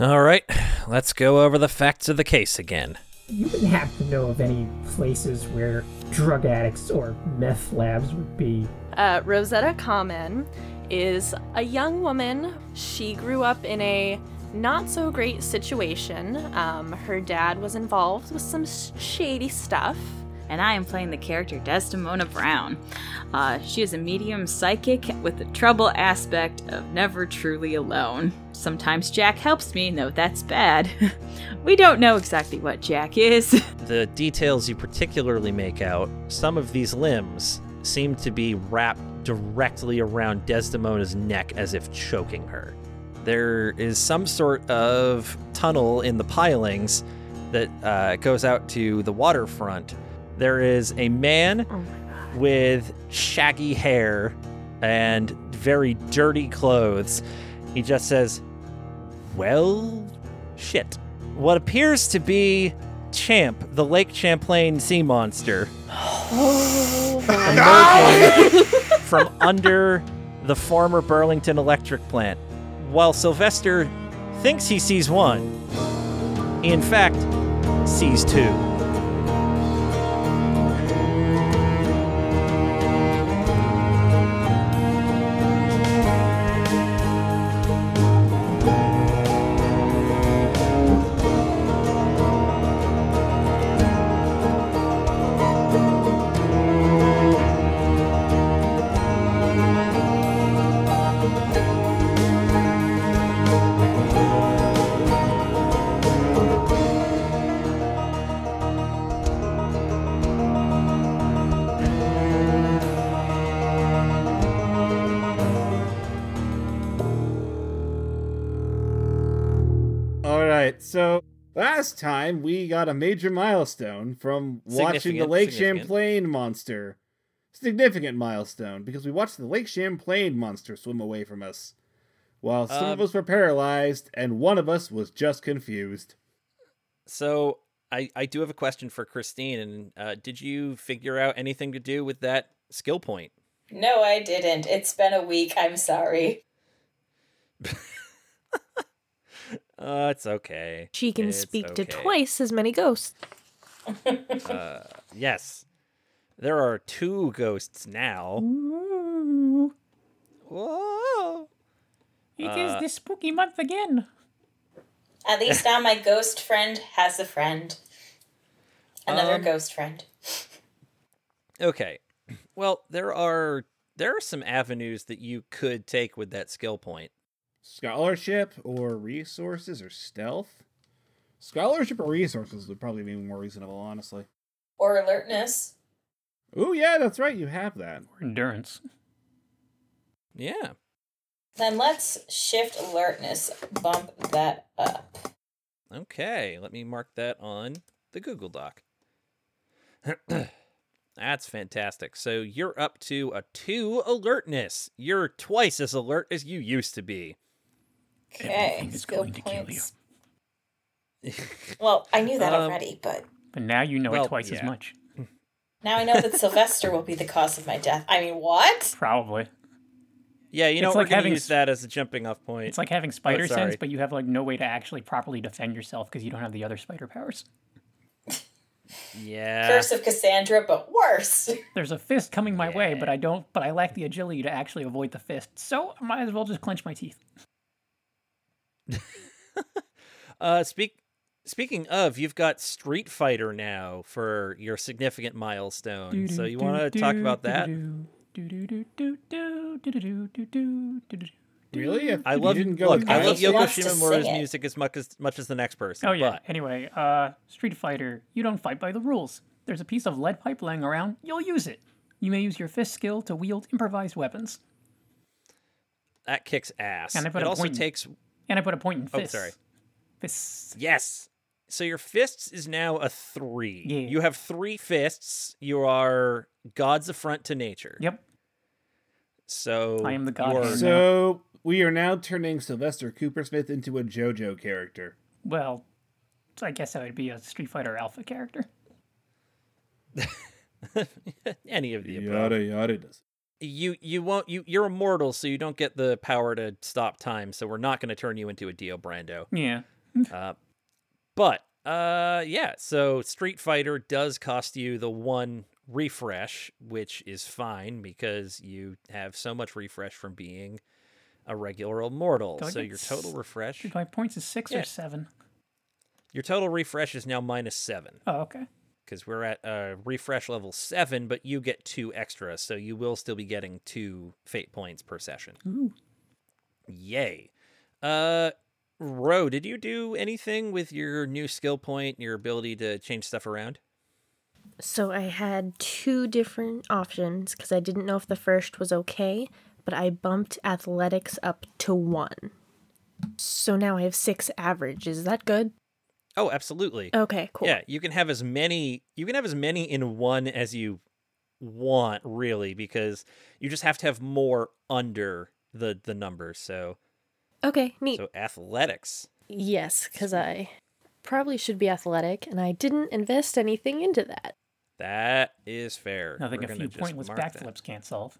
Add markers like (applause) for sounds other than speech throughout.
All right, let's go over the facts of the case again. You wouldn't have to know of any places where drug addicts or meth labs would be. Uh, Rosetta Kamen is a young woman. She grew up in a not so great situation. Um, her dad was involved with some shady stuff. And I am playing the character Desdemona Brown. Uh, she is a medium psychic with the trouble aspect of never truly alone. Sometimes Jack helps me, no, that's bad. (laughs) we don't know exactly what Jack is. (laughs) The details you particularly make out, some of these limbs seem to be wrapped directly around Desdemona's neck as if choking her. There is some sort of tunnel in the pilings that uh, goes out to the waterfront. There is a man oh with shaggy hair and very dirty clothes. He just says, Well, shit. What appears to be Champ, the Lake Champlain sea monster, (gasps) emerging from under the former Burlington electric plant. While Sylvester thinks he sees one, he in fact sees two. Got a major milestone from watching the Lake. Champlain monster. Significant milestone because we watched the Lake Champlain monster swim away from us. While some of Um, us were paralyzed and one of us was just confused. So I, I do have a question for Christine. And uh, did you figure out anything to do with that skill point? No, I didn't. It's been a week. I'm sorry. (laughs) Uh, it's okay. She can It's speak to twice as many ghosts. Uh, yes. There are two ghosts now. Ooh, Whoa. it is Uh, the spooky month again. At least now my ghost friend has a friend. Another Um, ghost friend. Okay. Well, there are there are some avenues that you could take with that skill point. Scholarship or resources or stealth? Scholarship or resources would probably be more reasonable, honestly. Or alertness. Oh yeah, that's right, you have that. Or endurance. Yeah. Then let's shift alertness, bump that up. Okay, let me mark that on the Google Doc. (clears throat) That's fantastic. So you're up to a two alertness. You're twice as alert as you used to be. Okay, Everything is skill going to kill you. points. (laughs) Well, I knew that Um, already, but But now you know Well, it twice as much. now I know that (laughs) Sylvester will be the cause of my death. I mean, what? Probably. Yeah, you know It's we're like having use s- that as a jumping off point. It's like having spider sorry. sense, but you have like no way to actually properly defend yourself because you don't have the other spider powers. yeah. Curse of Cassandra, but worse. (laughs) There's a fist coming my way, but I don't. But I lack the agility to actually avoid the fist, so I might as well just clench my teeth. (laughs) Uh, speak. Speaking of, you've got Street Fighter now for your significant milestone. So you want to talk about that? Really? I love didn't go look. I love Yoko Shimomura's music as much as much as the next person. Oh yeah. but- Anyway, uh, Street Fighter, you don't fight by the rules. There's a piece of lead pipe laying around. You'll use it. You may use your fist skill to wield improvised weapons. that kicks ass. And it also point in- takes And I put a point in oh, fists. Oh, sorry. Fists. yes. So your fists is now a three. Yeah. You have three fists. You are God's affront to nature. Yep. So I am the god you are- So we are now turning Sylvester Cooper Smith into a JoJo character. Well, so I guess I would be a Street Fighter Alpha character. (laughs) any of the above. Yada yada does. You you won't you you're immortal, so you don't get the power to stop time. So we're not going to turn you into a Dio Brando. Yeah. Uh, but uh, yeah. So Street Fighter does cost you the one refresh, which is fine because you have so much refresh from being a regular immortal. So your total refresh, Dude, my points is six Yeah. or seven. your total refresh is now minus seven. Oh, okay. Because we're at uh, refresh level seven, but you get two extra, so you will still be getting two fate points per session. Ooh. Yay! Uh, Ro, did you do anything with your new skill point, your ability to change stuff around? So I had two different options because I didn't know if the first was okay, but I bumped athletics up to one. So now I have six average. Is that good? Oh, absolutely. Okay, cool. Yeah, you can have as many. You can have as many in one as you want, really, because you just have to have more under the the numbers. So, Okay, neat. so athletics. yes, because I probably should be athletic, and I didn't invest anything into that. That is fair. Nothing We're a few just pointless backflips can't solve.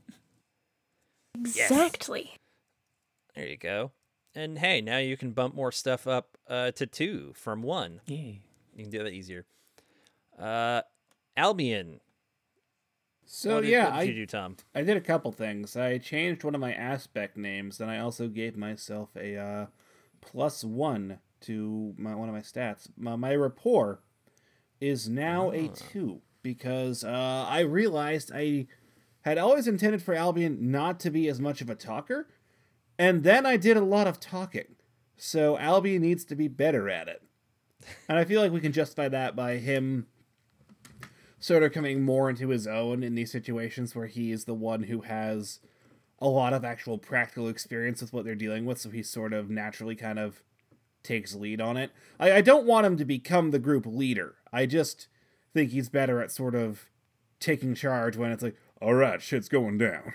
Exactly. There you go. And hey, now you can bump more stuff up uh, to two from one. Yay. You can do that easier. Uh, Albion. So what did, yeah, what did I you do, Tom? I did a couple things. I changed one of my aspect names, and I also gave myself a uh, plus one to my one of my stats. My, my rapport is now a two because uh, I realized I had always intended for Albion not to be as much of a talker, and then I did a lot of talking. So Albion needs to be better at it, and I feel like we can justify that by him sort of coming more into his own in these situations where he is the one who has a lot of actual practical experience with what they're dealing with, so he sort of naturally kind of takes lead on it. I, I don't want him to become the group leader. I just think he's better at sort of taking charge when it's like, all right, shit's going down.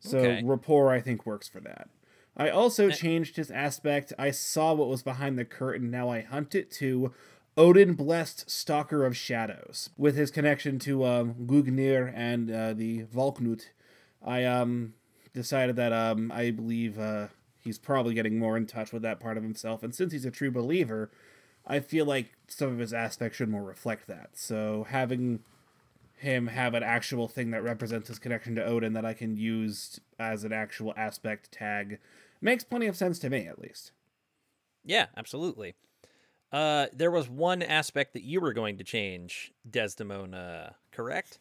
So Okay. rapport, I think, works for that. I also changed his aspect. I saw what was behind the curtain. Now I hunt it to Odin blessed Stalker of Shadows. With his connection to um, Gungnir and uh, the Valknut, I um decided that um I believe uh, he's probably getting more in touch with that part of himself. And since he's a true believer, I feel like some of his aspects should more reflect that. So having him have an actual thing that represents his connection to Odin that I can use as an actual aspect tag makes plenty of sense to me, at least. Yeah, absolutely. Uh, there was one aspect that you were going to change, Desdemona, correct?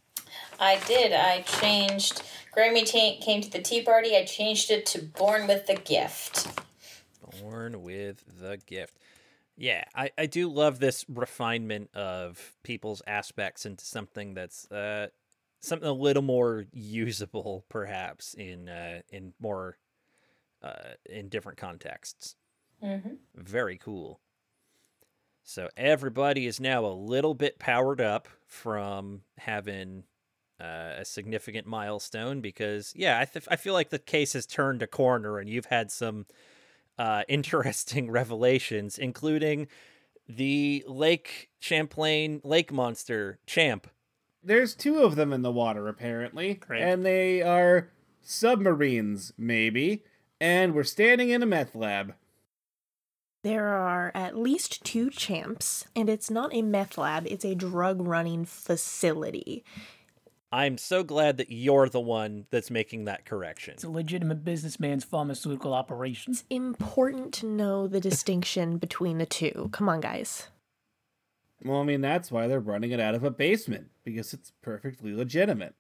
I did. I changed. Grammy ta- came to the tea party. I changed it to Born with the Gift. Born with the gift. Yeah, I, I do love this refinement of people's aspects into something that's uh something a little more usable, perhaps in uh, in more uh, in different contexts. Mm-hmm. Very cool. So everybody is now a little bit powered up from having uh, a significant milestone because, yeah, I, th- I feel like the case has turned a corner and you've had some uh, (laughs) interesting revelations, including the Lake Champlain lake monster, Champ. There's two of them in the water, apparently. Great. And they are submarines, maybe. And we're standing in a meth lab. There are at least two champs, and it's not a meth lab, it's a drug running facility. I'm so glad that you're the one that's making that correction. It's a legitimate businessman's pharmaceutical operation. It's important to know the distinction between the two. Come on, guys. Well, I mean, that's why they're running it out of a basement, because it's perfectly legitimate.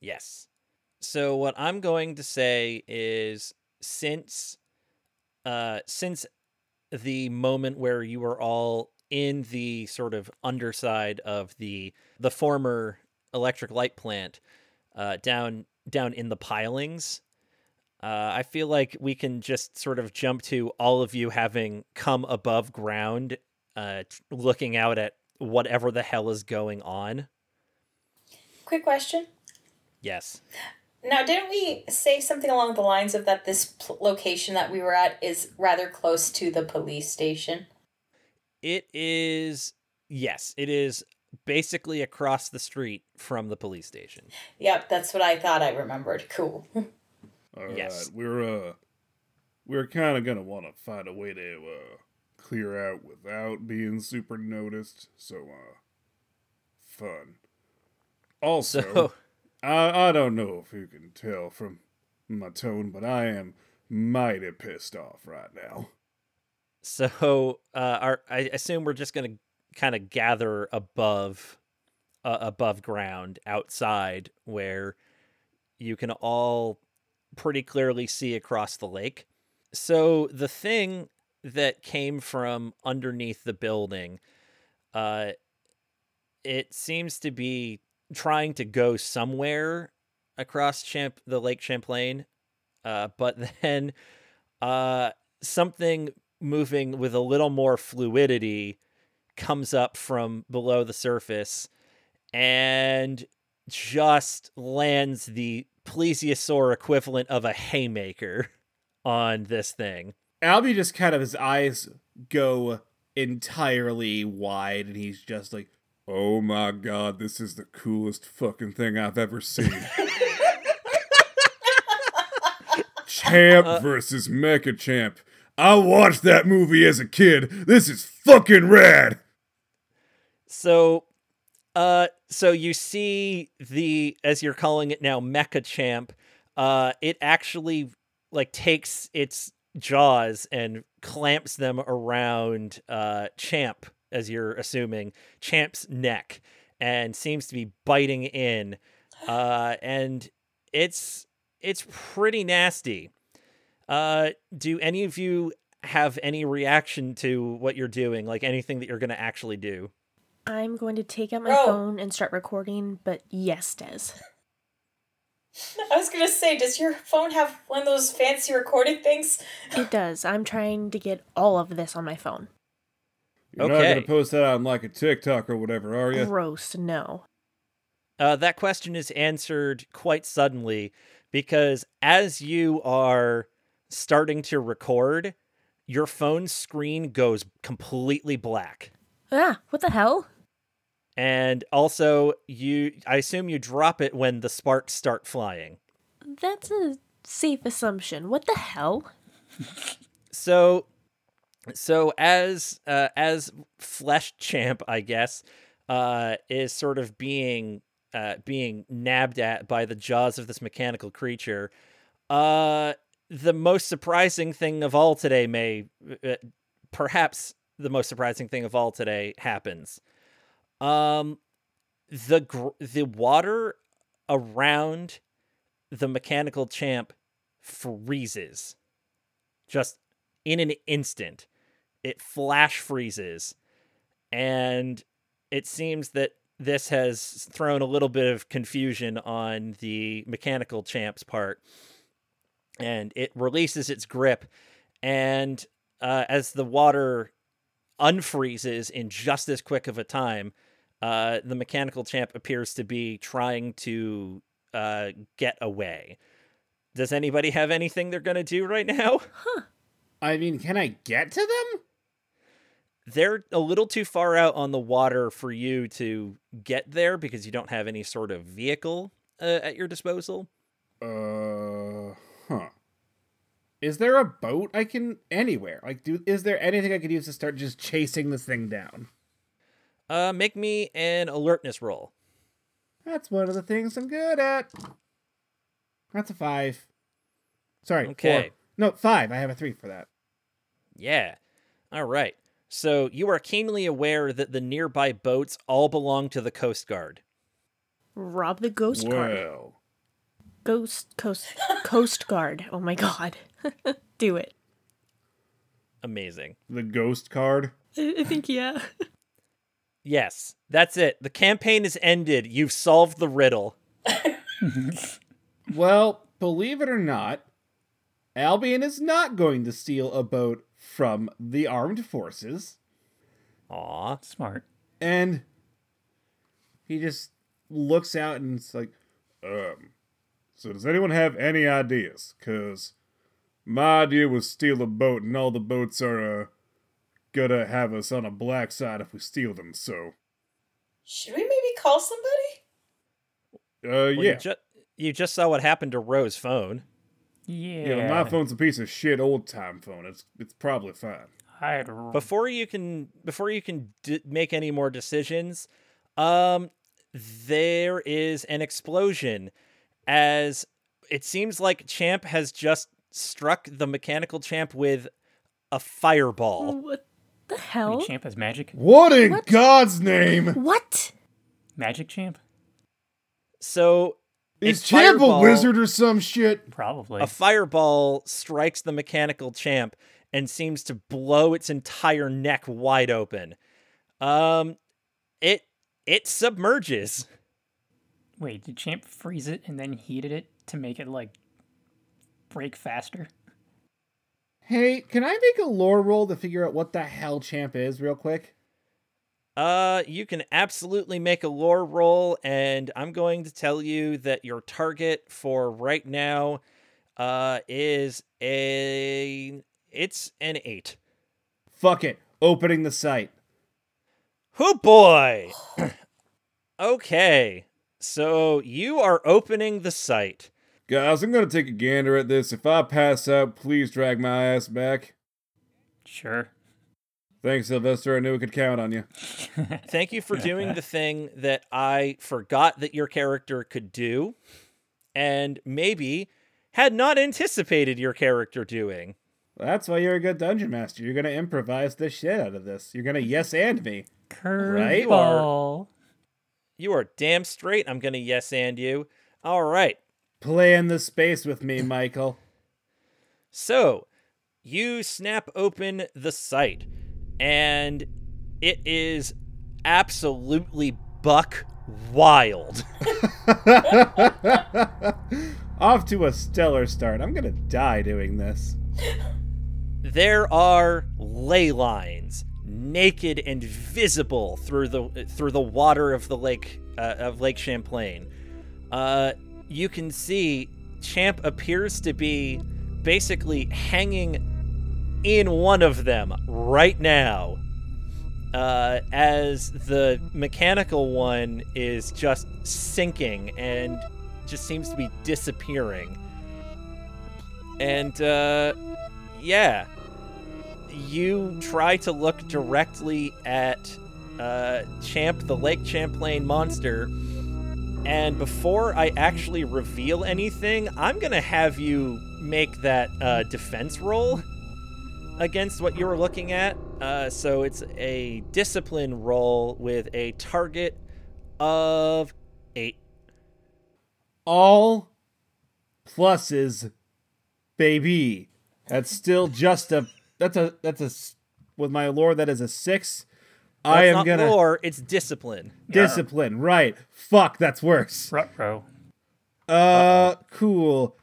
Yes. So what I'm going to say is since uh since the moment where you were all in the sort of underside of the the former electric light plant uh down down in the pilings uh, I feel like we can just sort of jump to all of you having come above ground, uh, t- looking out at whatever the hell is going on. Quick question. Yes. Now, didn't we say something along the lines of that this pl- location that we were at is rather close to the police station? It is yes, it is basically across the street from the police station. Yep, that's what I thought I remembered. (laughs) Cool. All right, Yes. we're uh, we're kind of gonna want to find a way to uh clear out without being super noticed. So uh, fun. Also, So, (laughs) I I don't know if you can tell from my tone, but I am mighty pissed off right now. so uh, our, I assume we're just going to kind of gather above, uh, above ground outside where you can all pretty clearly see across the lake. So the thing that came from underneath the building, uh, it seems to be trying to go somewhere across Champ the Lake Champlain, uh, but (laughs) then uh, something moving with a little more fluidity comes up from below the surface and just lands the plesiosaur equivalent of a haymaker (laughs) on this thing. Albie just kind of his eyes go entirely wide, and he's just like, "Oh my god, this is the coolest fucking thing I've ever seen." Champ uh, versus Mecha Champ. I watched that movie as a kid. This is fucking rad. So, uh, so you see the as you're calling it now, Mecha Champ. Uh, it actually like takes its jaws and clamps them around uh Champ, as you're assuming Champ's neck, and seems to be biting in. Uh, and it's it's pretty nasty. Uh, do any of you have any reaction to what you're doing? Like anything that you're going to actually do? I'm going to take out my Bro. phone and start recording, but yes, Des. (laughs) I was gonna say, does your phone have one of those fancy recording things? (laughs) It does. I'm trying to get all of this on my phone. You're not gonna post that on like a TikTok or whatever, are you? Gross, no. Uh, that question is answered quite suddenly because as you are starting to record, your phone screen goes completely black. Ah, what the hell? And also, you I assume you drop it when the sparks start flying. That's a safe assumption. What the hell? So so as uh, as Flesh Champ, I guess, uh, is sort of being uh, being nabbed at by the jaws of this mechanical creature. Uh, the most surprising thing of all today may uh, perhaps the most surprising thing of all today happens. Um, the gr- the water around the mechanical champ freezes just in an instant. It flash freezes, and it seems that this has thrown a little bit of confusion on the mechanical champ's part, and it releases its grip. And uh, as the water unfreezes in just as quick of a time, uh, the mechanical champ appears to be trying to uh, get away. Does anybody have anything they're going to do right now? (laughs) Huh. I mean, can I get to them? they're a little too far out on the water for you to get there because you don't have any sort of vehicle uh, at your disposal. Uh, huh. Is there a boat I can anywhere? Like, do is there anything I could use to start just chasing this thing down? Uh, make me an alertness roll. That's one of the things I'm good at. That's a five. Sorry. Okay. four. No, five. I have a three for that. Yeah. All right. So you are keenly aware that the nearby boats all belong to the Coast Guard. Rob the ghost card. Well, Ghost coast coast guard. Oh my god. (laughs) Do it. Amazing. the ghost card. I I think yeah. Yes, that's it. The campaign is ended. You've solved the riddle. (laughs) Well, believe it or not, Albion is not going to steal a boat from the armed forces, Aw. Smart. and he just looks out and it's like, um, so does anyone have any ideas? Cause my idea was steal a boat, and all the boats are uh, gonna have us on a black side if we steal them. So Should we maybe call somebody? Uh, Well, yeah. You, ju- you just saw what happened to Rose's phone. Yeah. Yeah, my phone's a piece of shit old time phone. It's it's probably fine. I'd r- Before you can before you can d- make any more decisions, um, there is an explosion as it seems like Champ has just struck the mechanical champ with a fireball. What the Wait, hell? champ has magic. What in What? God's name? What? Magic champ? So a Is Champ a wizard or some shit? Probably. A fireball strikes the mechanical champ and seems to blow its entire neck wide open. Um, it it submerges. Wait, did champ freeze it and then heated it to make it like break faster? Hey, can I make a lore roll to figure out what the hell Champ is, real quick? Uh, you can absolutely make a lore roll, and I'm going to tell you that your target for right now, uh, is a it's an eight. Fuck it. Opening the sight. Whoo boy. (clears throat) okay, so you are opening the sight. Guys, I'm gonna take a gander at this. If I pass out, please drag my ass back. Sure. Thanks, Sylvester. I knew we could count on you. (laughs) Thank you for doing the thing that I forgot that your character could do, and maybe had not anticipated your character doing. That's why you're a good dungeon master. You're gonna improvise the shit out of this. You're gonna yes and me. Right? Curveball. You are damn straight. I'm gonna yes and you. All right. Play in the space with me, Michael. So you snap open the sight, and it is absolutely buck wild. (laughs) Off to a stellar start. I'm gonna die doing this. there are ley lines, naked and visible through the through the water of the lake uh, of Lake Champlain. Uh, you can see Champ appears to be basically hanging in one of them right now. Uh, as the mechanical one is just sinking and just seems to be disappearing. And uh, yeah, you try to look directly at uh, Champ, the Lake Champlain monster, and before I actually reveal anything, I'm gonna have you make that uh, defense roll against what you were looking at. Uh, so it's a discipline roll with a target of eight. All pluses, baby. That's still just a. That's a. That's a. With my lore, that is a six. I am not gonna lore, it's discipline. discipline. Right. Fuck. That's worse. Ruh-roh. Uh, cool.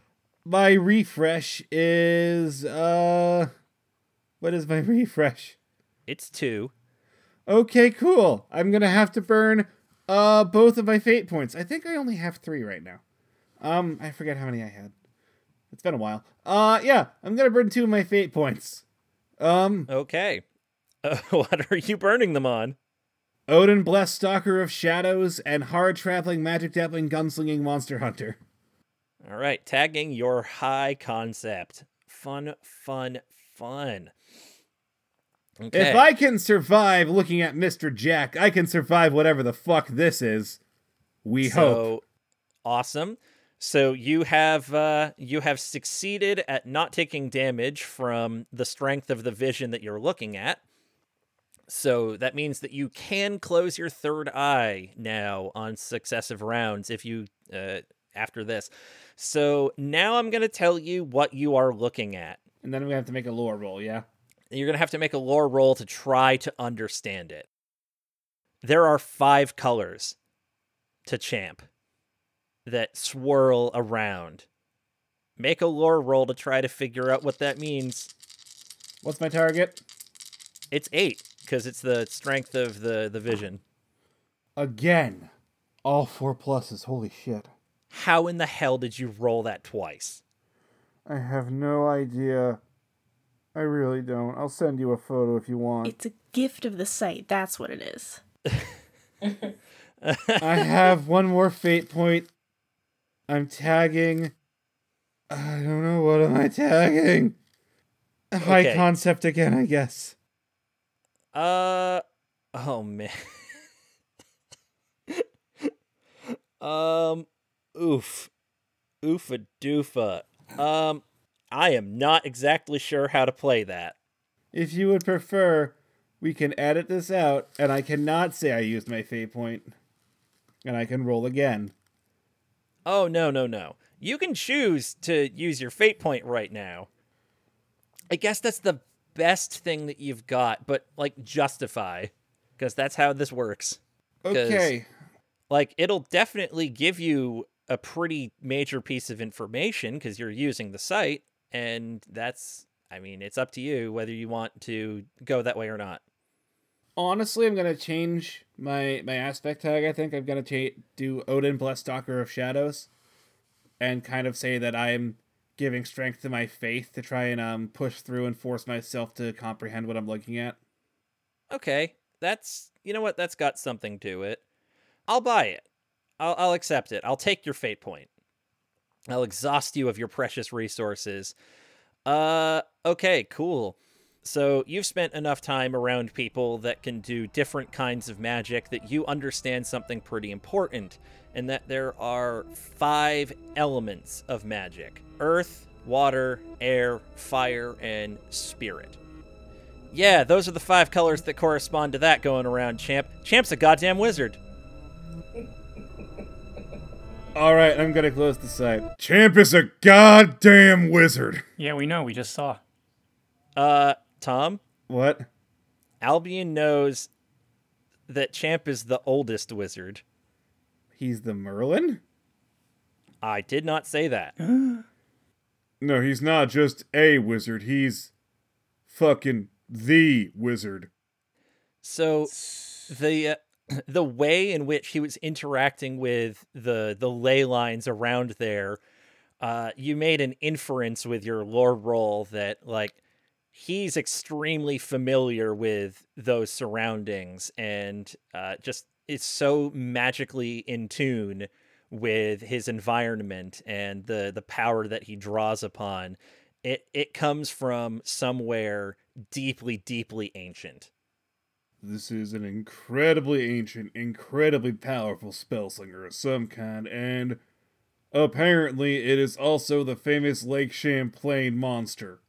My refresh is uh, what is my (laughs) refresh? It's two. Okay, cool. I'm gonna have to burn uh both of my fate points. I think I only have three right now. Um, I forget how many I had. It's been a while. Uh, yeah, I'm gonna burn two of my fate points. Um, Okay. Uh, (laughs) what are you burning them on? Odin, blessed stalker of shadows, and hard traveling magic dabbling gunslinging monster hunter. All right, tagging your high concept. Fun, fun, fun. Okay. If I can survive looking at Mr. Jack, I can survive whatever the fuck this is. We so, hope. Awesome. So you have uh, you have succeeded at not taking damage from the strength of the vision that you're looking at. So that means that you can close your third eye now on successive rounds if you uh, after this. So now I'm going to tell you what you are looking at. And then we have to make a lore roll, yeah? You're going to have to make a lore roll to try to understand it. There are five colors to champ that swirl around. Make a lore roll to try to figure out what that means. What's my target? It's eight because it's the strength of the the vision. Again. All four pluses, holy shit. How in the hell did you roll that twice? I have no idea. I really don't. I'll send you a photo if you want. It's a gift of the sight. That's what it is. (laughs) I have one more fate point. I'm tagging. I don't know what am I tagging. High concept again, I guess. Uh oh man. (laughs) um oof. Oofa doofa. Um I am not exactly sure how to play that. If you would prefer, we can edit this out, and I cannot say I used my fate point, and I can roll again. Oh no, no, no. You can choose to use your fate point right now. I guess that's the best thing that you've got, but like justify because that's how this works. Okay. like it'll definitely give you a pretty major piece of information because you're using the sight and that's i mean it's up to you whether you want to go that way or not Honestly, I'm gonna change my my aspect tag. I think I'm gonna cha- do Odin plus Stalker of Shadows, and kind of say that I'm giving strength to my faith to try and um push through and force myself to comprehend what I'm looking at. okay that's you know what? That's got something to it. I'll buy it. I'll, I'll accept it. I'll take your fate point. I'll exhaust you of your precious resources. Uh okay cool. So you've spent enough time around people that can do different kinds of magic that you understand something pretty important and that there are five elements of magic earth water air fire and spirit yeah, those are the five colors that correspond to that going around, Champ. Champ's a goddamn wizard. All right, I'm gonna close the sight. Champ is a goddamn wizard. Yeah, we know. We just saw. Uh, Tom, What? Albion knows that Champ is the oldest wizard. He's the Merlin? I did not say that. (gasps) (gasps) (gasps) No, he's not just a wizard. He's fucking the wizard. So the uh, (clears throat) the way in which he was interacting with the the ley lines around there, uh, you made an inference with your lore roll that like he's extremely familiar with those surroundings and uh, just is so magically in tune with his environment and the the power that he draws upon. It it comes from somewhere deeply deeply ancient. This is an incredibly ancient, incredibly powerful spellslinger of some kind, and apparently it is also the famous Lake Champlain monster.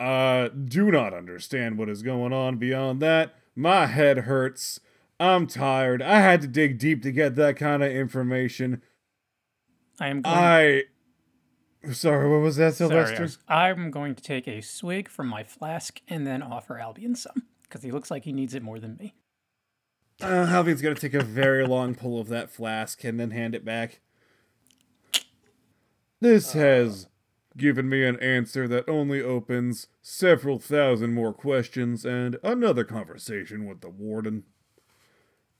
I do not understand what is going on beyond that. My head hurts. I'm tired. I had to dig deep to get that kind of information. I am going. I. Sorry, what was that, Sorry, Sylvester? Was- I'm going to take a swig from my flask and then offer Albion some because he looks like he needs it more than me. Uh, Alvin's gonna take a very long pull of that flask and then hand it back. This has given me an answer that only opens several thousand more questions and another conversation with the warden.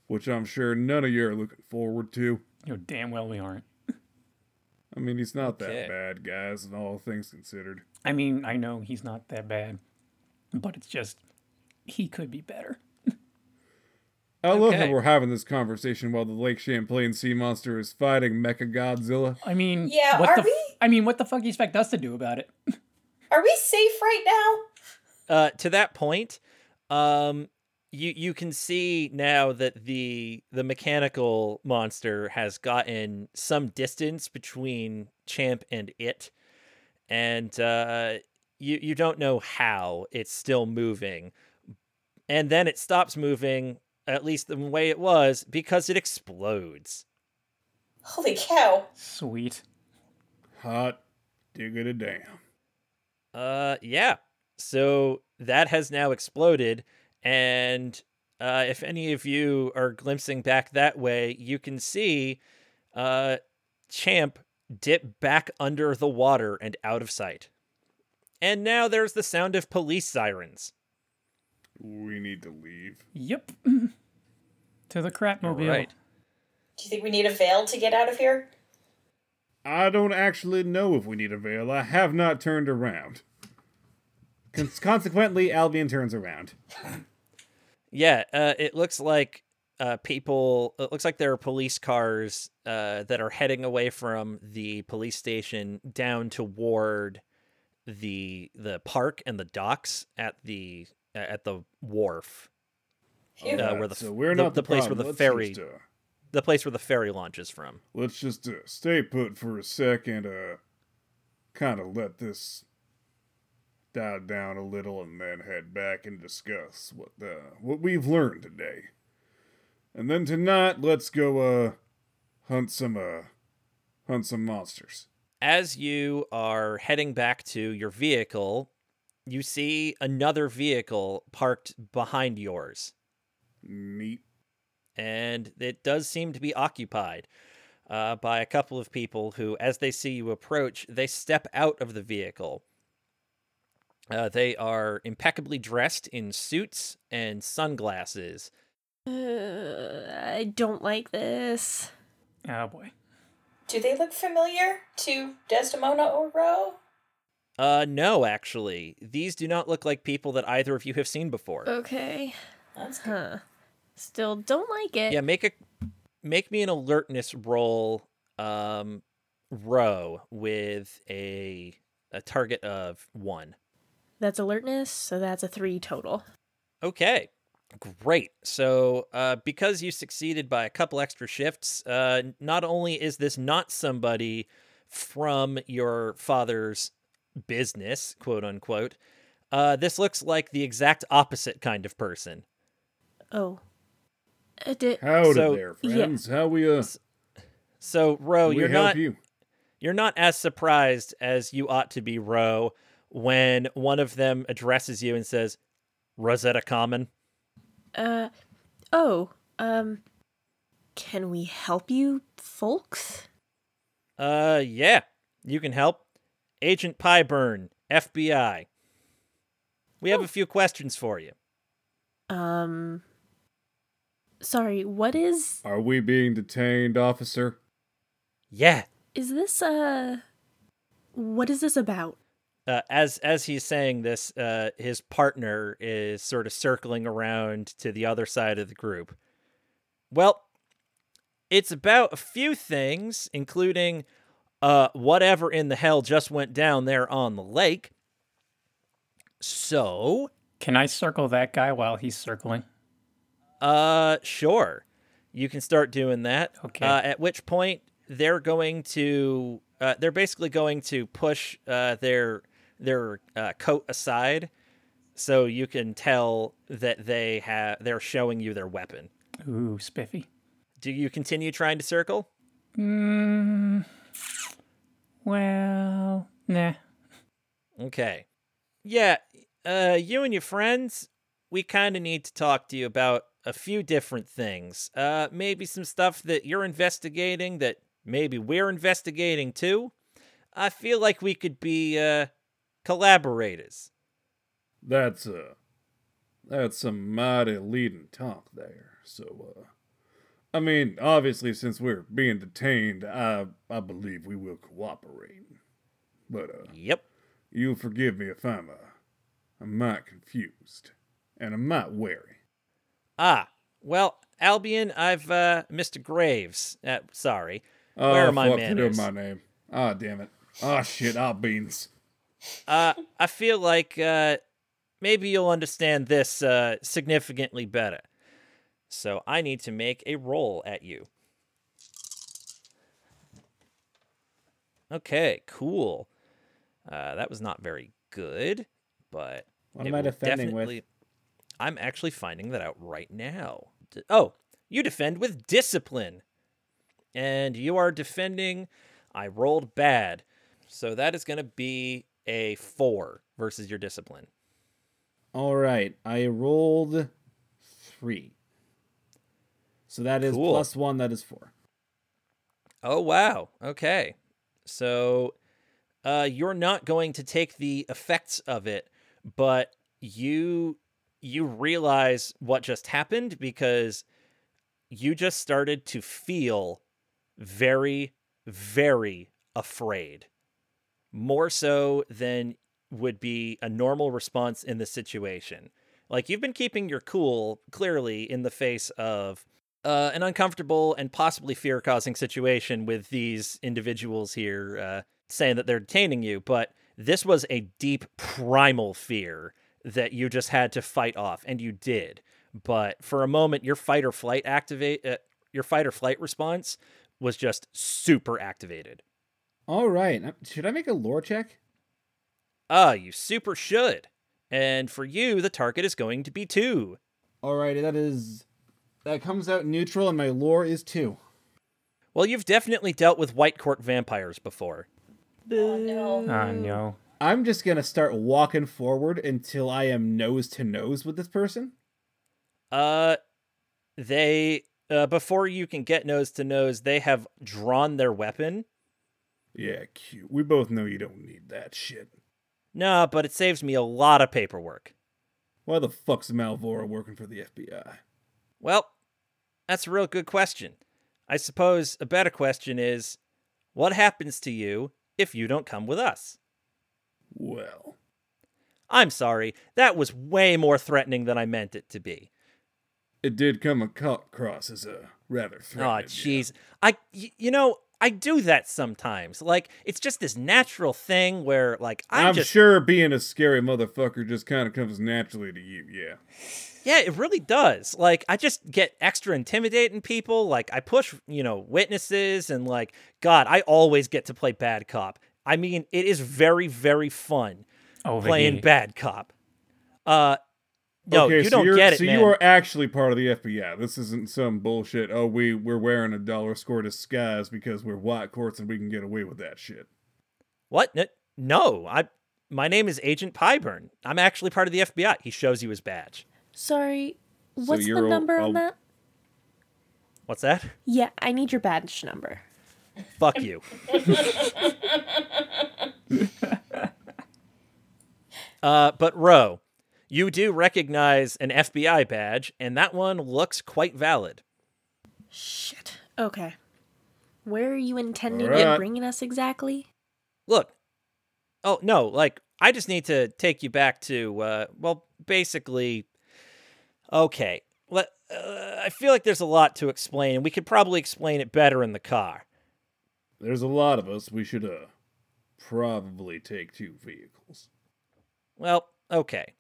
Which I'm sure none of you are looking forward to. You know damn well we aren't. I mean, he's not Okay. that bad, guys, and all things considered. I mean, I know he's not that bad, but it's just he could be better. I love Okay. that we're having this conversation while the Lake Champlain sea monster is fighting Mecha Godzilla. I mean, Yeah, what are the? we? F- I mean, what the fuck do you expect us to do about it? (laughs) Are we safe right now? uh, to that point, um, you you can see now that the the mechanical monster has gotten some distance between Champ and it, and uh, you you don't know how it's still moving, and then it stops moving. At least the way it was because it explodes. Holy cow. Sweet. Hot diggity damn. Uh, yeah. So that has now exploded, and uh, if any of you are glimpsing back that way, you can see uh, Champ dip back under the water and out of sight. And now there's the sound of police sirens. We need to leave. Yep. (laughs) to the crapmobile. Right. Do you think we need a veil to get out of here? I don't actually know if we need a veil. I have not turned around. Con- consequently, Albion turns around. Yeah, uh, it looks like uh, people. It looks like there are police cars uh, that are heading away from the police station down toward the the park and the docks at the at the wharf, uh, Alright, where the so we're the- not the place where the Let's ferry- uh, the place where the ferry launches from. let's just uh, stay put for a second. Uh, kind of let this die down a little, and then head back and discuss what uh, what we've learned today. And then tonight, let's go uh hunt some uh hunt some monsters. As you are heading back to your vehicle, you see another vehicle parked behind yours. Neat. and it does seem to be occupied uh, by a couple of people who, as they see you approach, they step out of the vehicle. Uh, they are impeccably dressed in suits and sunglasses. Uh, I don't like this. Oh boy. Do they look familiar to Desdemona or Ro? Uh, no, actually, these do not look like people that either of you have seen before. Okay. That's good. Huh. Still don't like it. Yeah, make a make me an alertness roll, um, row with a a target of one. That's alertness, so that's a three total. Okay, great. So, uh, because you succeeded by a couple extra shifts, uh, not only is this not somebody from your father's business, quote unquote, uh, this looks like the exact opposite kind of person. Oh. Uh, di- Howdy So- there, yeah. friends. How we uh? So, Ro, you're not you? you're not as surprised as you ought to be, Ro, when one of them addresses you and says, "Rosetta Common." uh oh. Um can we help you folks? Uh, yeah, you can help. Agent Pyburn, FBI. We have a few questions for you. Um Sorry, what is Are we being detained, officer? Yeah. is this uh what is this about? Uh, as as he's saying this, uh, his partner is sort of circling around to the other side of the group. Well, it's about a few things, including uh, whatever in the hell just went down there on the lake. So, Can I circle that guy while he's circling? Uh, sure. You can start doing that. Okay. Uh, at which point they're going to, uh, they're basically going to push uh, their their uh, coat aside, so you can tell that they have they're showing you their weapon. Ooh, spiffy. Do you continue trying to circle? Mm, well, nah. Okay. Yeah. Uh, you and your friends, we kind of need to talk to you about a few different things. Uh, maybe some stuff that you're investigating that maybe we're investigating too. I feel like we could be uh, collaborators. That's uh, that's some mighty leading talk there. So uh, I mean, obviously, since we're being detained, I I believe we will cooperate. But uh, Yep. you'll forgive me if I'm uh, I'm might confused and I'm might wary. Ah, well, Albion, I've uh, Mr. Graves. Uh, sorry. Oh, Where are my fuck, manners? my name. Ah, damn it. Ah, shit. Ah, beans. Uh, I feel like uh, maybe you'll understand this uh, significantly better. So I need to make a roll at you. Okay, cool. Uh, that was not very good, but What am I defending with? I'm actually finding that out right now. Oh, you defend with discipline. And you are defending. I rolled bad. So that is going to be a four versus your discipline. All right. I rolled three. So that is Cool. plus one. That is four. Oh, wow. Okay. So uh, you're not going to take the effects of it, but you you realize what just happened because you just started to feel very very afraid more so than would be a normal response in the situation like you've been keeping your cool clearly in the face of uh, an uncomfortable and possibly fear causing situation with these individuals here uh, saying that they're detaining you, but this was a deep primal fear that you just had to fight off, and you did. But for a moment, your fight or flight activate, uh, your fight or flight response was just super activated. All right. uh, Should I make a lore check? Ah, you super should. And for you, the target is going to be two. All right, that is. that comes out neutral, and my lore is two. Well, you've definitely dealt with white court vampires before. Oh no. Oh no. I'm just gonna start walking forward until I am nose to nose with this person. Uh, they uh, before you can get nose to nose, they have drawn their weapon. Yeah, cute. We both know you don't need that shit. Nah, but it saves me a lot of paperwork. Why the fuck's Malvora working for the FBI? Well, that's a real good question. I suppose a better question is, what happens to you if you don't come with us? Well, I'm sorry, that was way more threatening than I meant it to be. it did come across as a rather Oh, threatening. jeez. I, y- you know, I do that sometimes. Like, it's just this natural thing where, like, I'm, I'm just. sure being a scary motherfucker just kind of comes naturally to you. Yeah. Yeah, it really does. Like, I just get extra intimidating people. Like, I push, you know, witnesses, and, like, God, I always get to play bad cop. I mean, it is very, very fun Oh, playing Vicky. bad cop. Uh, no, okay, you so don't you're, get it, So man. you are actually part of the FBI. This isn't some bullshit. Oh, we we're wearing a dollar score disguise because we're white courts and we can get away with that shit. What? No, I. My name is Agent Pyburn. I'm actually part of the FBI. He shows you his badge. Sorry, what's the you're a- number a- on that? What's that? Yeah, I need your badge number. Fuck you. (laughs) uh, but Ro, you do recognize an FBI badge, and that one looks quite valid. Shit. Okay. Where are you intending Alright. on bringing us exactly? Look. Oh no, like I just need to take you back to uh, well, basically. Okay, let. Uh, I feel like there's a lot to explain, and we could probably explain it better in the car. There's a lot of us. We should uh probably take two vehicles. Well, okay.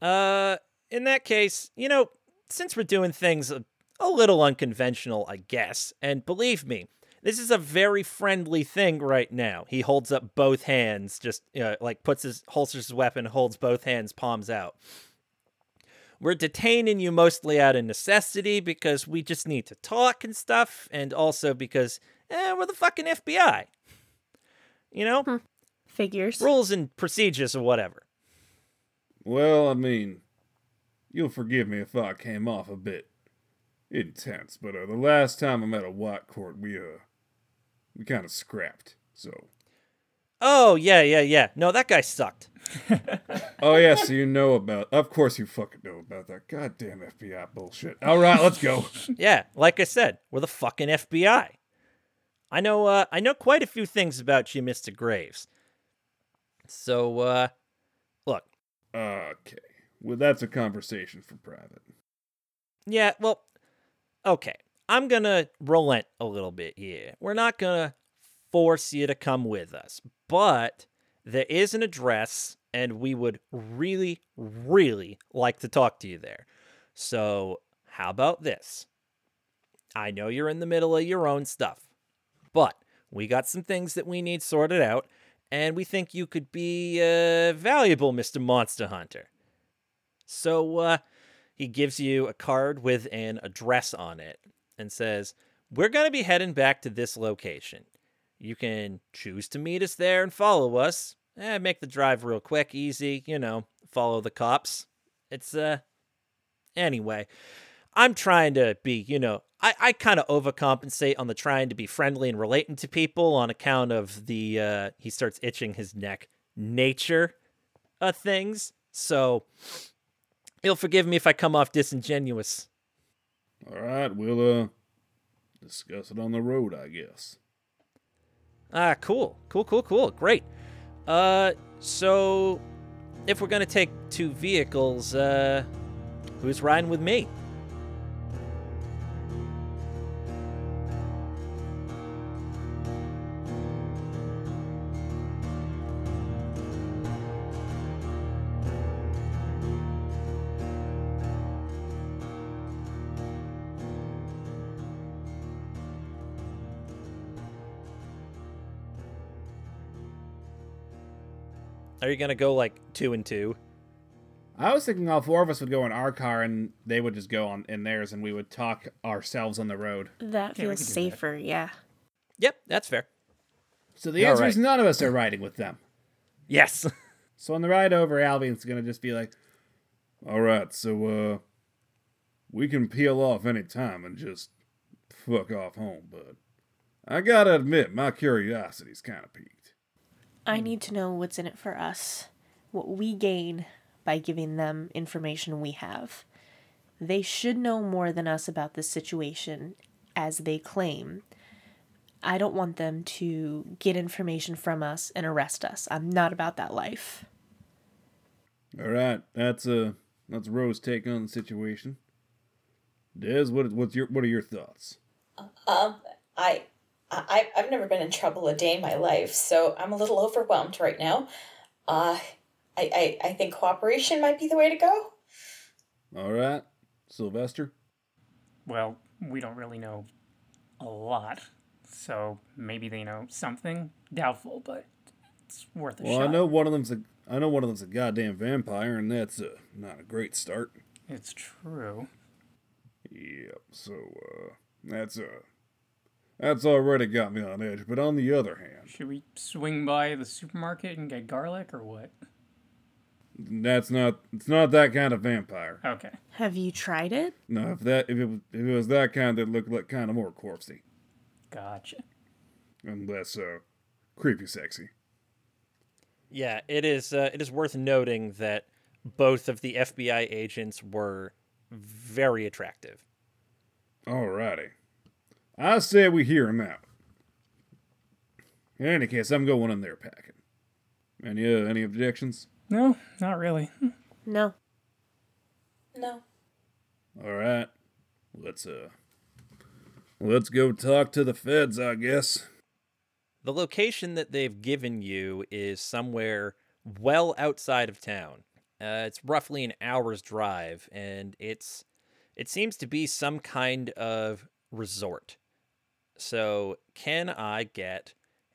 Uh, in that case, you know, since we're doing things a, a little unconventional, I guess, and believe me, this is a very friendly thing right now. He holds up both hands, just uh, like puts his holsters his weapon, holds both hands, palms out. We're detaining you mostly out of necessity because we just need to talk and stuff, and also because eh, we're the fucking FBI. You know, Figures. rules and procedures or whatever. Well, I mean, you'll forgive me if I came off a bit intense, but uh, the last time I met a white court, we uh we kind of scrapped. So, Oh, yeah, yeah, yeah. No, that guy sucked. (laughs) oh yeah, so you know about? Of course, you fucking know about that goddamn FBI bullshit. All right, let's go. (laughs) Yeah, like I said, we're the fucking FBI. I know uh I know quite a few things about you, Mr. Graves. So uh look, Okay, well that's a conversation for private. yeah, well okay. I'm going to relent a little bit here. We're not going to force you to come with us, but there is an address and we would really really like to talk to you there. So, how about this? I know you're in the middle of your own stuff, but we got some things that we need sorted out, and we think you could be uh, valuable, Mr. Monster Hunter. So uh, he gives you a card with an address on it and says, We're going to be heading back to this location. You can choose to meet us there and follow us. Eh, make the drive real quick, easy, you know, follow the cops. It's, uh, anyway. I'm trying to be, you know, I, I kind of overcompensate on the trying to be friendly and relating to people on account of the, uh, he starts itching his neck, nature of things. So you'll forgive me if I come off disingenuous. All right, we'll uh discuss it on the road, I guess. Ah, cool. Cool, cool, cool. Great. Uh, so if we're going to take two vehicles, uh, who's riding with me? Are you gonna go like two and two? I was thinking all four of us would go in our car and they would just go on in theirs and we would talk ourselves on the road. That feels could do that. safer, yeah. Yep, that's fair. So the All answer is none of us are riding with them. Yes. (laughs) So on the ride over, Albion's gonna just be like, "All right, so uh, we can peel off any time and just fuck off home, but I gotta admit, my curiosity's kind of peaked." I need to know what's in it for us, what we gain by giving them information we have. They should know more than us about this situation, as they claim. I don't want them to get information from us and arrest us. I'm not about that life. All right, that's uh, that's Ro's take on the situation. Des, what what's your what are your thoughts? Um, I, I, I've never been in trouble a day in my life, so I'm a little overwhelmed right now. Uh, I, I, I think cooperation might be the way to go. All right, Sylvester. Well, we don't really know a lot, so maybe they know something. Doubtful, but it's worth a Well, shot. Well, I know one of them's a I know one of them's a goddamn vampire, and that's uh, not a great start. It's true. Yep. So uh, that's uh, that's already got me on edge. But on the other hand, Should we swing by the supermarket and get garlic or what? that's not it's not that kind of vampire. Okay. Have you tried it? No, if that if it was if it was that kind, that looked like kind of more corpsey Gotcha. and less uh, creepy sexy. Yeah, it is. Uh, it is worth noting that both of the FBI agents were very attractive. Alrighty, I say we hear him out. In any case, I'm going in there packing. Any uh, any objections? No, not really. No. No. All right, let's uh, let's go talk to the feds, I guess. The location that they've given you is somewhere well outside of town. Uh, it's roughly an hour's drive, and it's it seems to be some kind of resort. So, can I get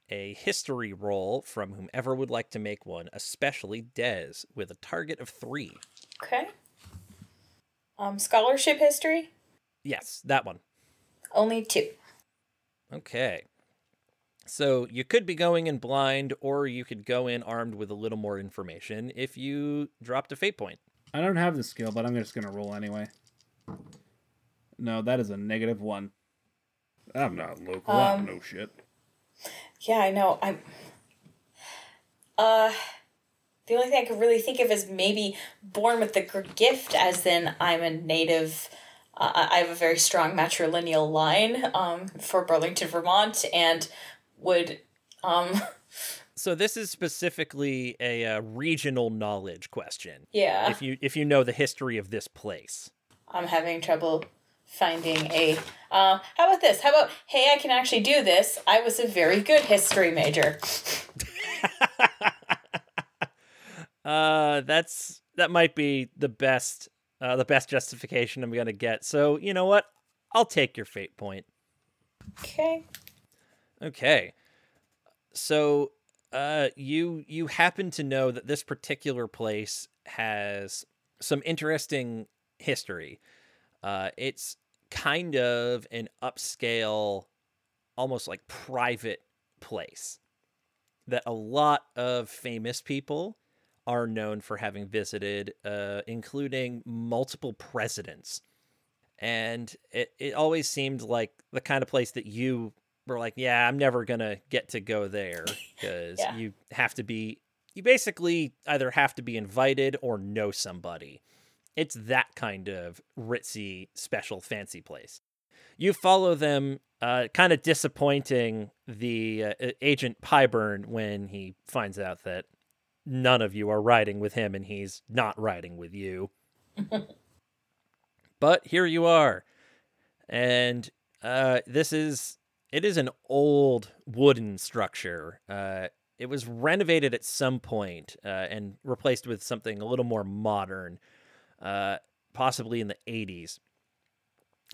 a history roll from whomever would like to make one, especially Dez, with a target of three? Okay. Um, scholarship history? Yes, that one. Only two. Okay. So you could be going in blind, or you could go in armed with a little more information if you dropped a fate point. I don't have the skill, but I'm just gonna roll anyway. No, that is a negative one. I'm not local. I don't Um, know shit. Yeah, I know. I'm. Uh, the only thing I could really think of is maybe born with the gift, as in I'm a native. Uh, I I have a very strong matrilineal line um, for Burlington, Vermont, and would. Um, So this is specifically a uh, regional knowledge question. yeah, If you if you know the history of this place. I'm having trouble finding a. Uh, how about this? How about, hey, I can actually do this. I was a very good history major. (laughs) Uh, that's that might be the best uh, the best justification I'm gonna get. So you know what? I'll take your fate point. Okay. Okay. So uh you you happen to know that this particular place has some interesting history. Uh it's kind of an upscale almost like private place that a lot of famous people are known for having visited uh including multiple presidents and it, it always seemed like the kind of place that you were like yeah i'm never gonna get to go there (laughs) because Yeah. you have to be you basically either have to be invited or know somebody it's that kind of ritzy special fancy place. You follow them uh, kind of disappointing the uh, agent pyburn when he finds out that none of you are riding with him and he's not riding with you. (laughs) But here you are. And uh, this is it is an old wooden structure. Uh, it was renovated at some point uh, and replaced with something a little more modern uh, possibly in the 80s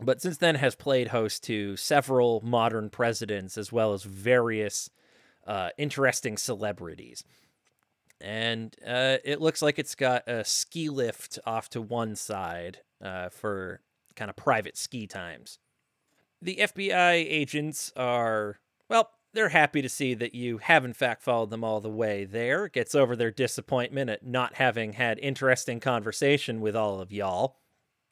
but since then has played host to several modern presidents as well as various uh, interesting celebrities and uh, it looks like it's got a ski lift off to one side uh, for kind of private ski times. The FBI agents are, well, they're happy to see that you have in fact followed them all the way there. Gets over their disappointment at not having had interesting conversation with all of y'all.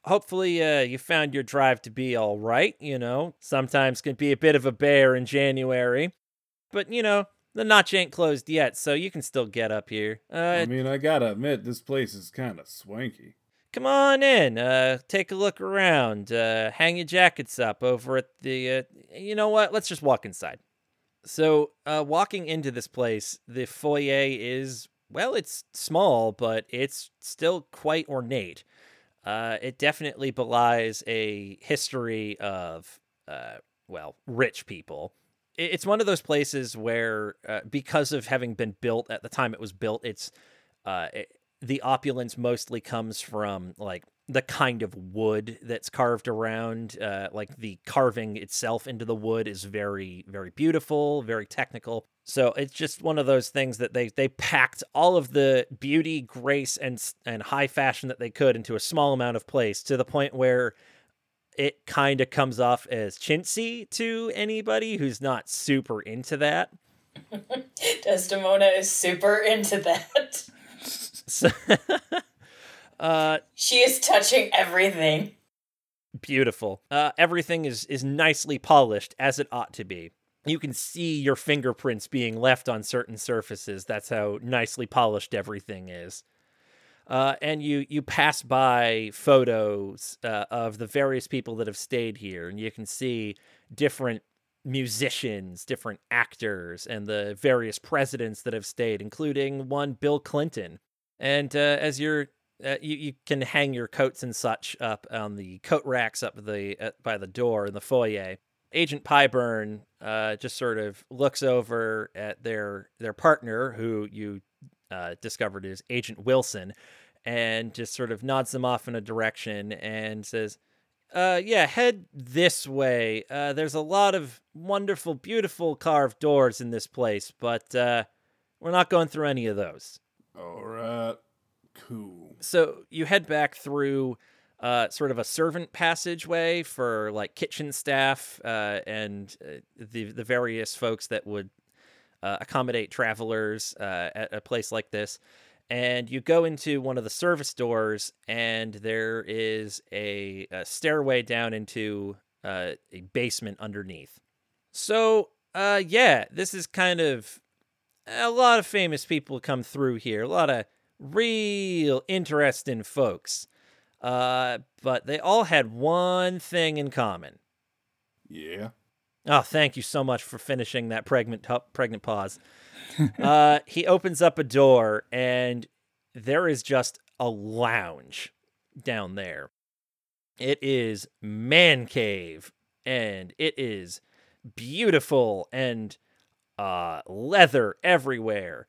Hopefully, uh, you found your drive to be all right. You know, sometimes can be a bit of a bear in January, but you know the notch ain't closed yet, so you can still get up here. Uh, I mean, I gotta admit, this place is kind of swanky. come on in. Uh, take a look around. Uh, hang your jackets up over at the. Uh, you know what? Let's just walk inside. So, uh, walking into this place, the foyer is well, it's small, but it's still quite ornate. Uh, it definitely belies a history of, uh, well, rich people. It's one of those places where, uh, because of having been built at the time it was built, it's uh, it, the opulence mostly comes from like the kind of wood that's carved around. Uh, like the carving itself into the wood is very, very beautiful, very technical. So it's just one of those things that they they packed all of the beauty, grace, and and high fashion that they could into a small amount of place to the point where it kind of comes off as chintzy to anybody who's not super into that. (laughs) Desdemona is super into that. (laughs) So, (laughs) uh, She is touching everything. beautiful. Uh, everything is is nicely polished as it ought to be. You can see your fingerprints being left on certain surfaces. That's how nicely polished everything is. Uh, and you you pass by photos uh, of the various people that have stayed here, and you can see different musicians, different actors, and the various presidents that have stayed, including one Bill Clinton. And uh, as you're uh, you, you can hang your coats and such up on the coat racks up the uh, by the door in the foyer. Agent Pyburn uh, just sort of looks over at their their partner, who you uh, discovered is Agent Wilson, and just sort of nods them off in a direction and says, uh, "Yeah, head this way. Uh, there's a lot of wonderful, beautiful carved doors in this place, but we're not going through any of those." All right, so you head back through uh, sort of a servant passageway for like kitchen staff uh, and uh, the the various folks that would uh, accommodate travelers uh, at a place like this. And you go into one of the service doors, and there is a, a stairway down into uh, a basement underneath. So, yeah, this is kind of a lot of famous people come through here. A lot of real interesting folks. Uh, but they all had one thing in common. Yeah. Oh, thank you so much for finishing that pregnant pregnant pause. (laughs) uh, he opens up a door and there is just a lounge down there. It is man cave and it is beautiful and uh leather everywhere.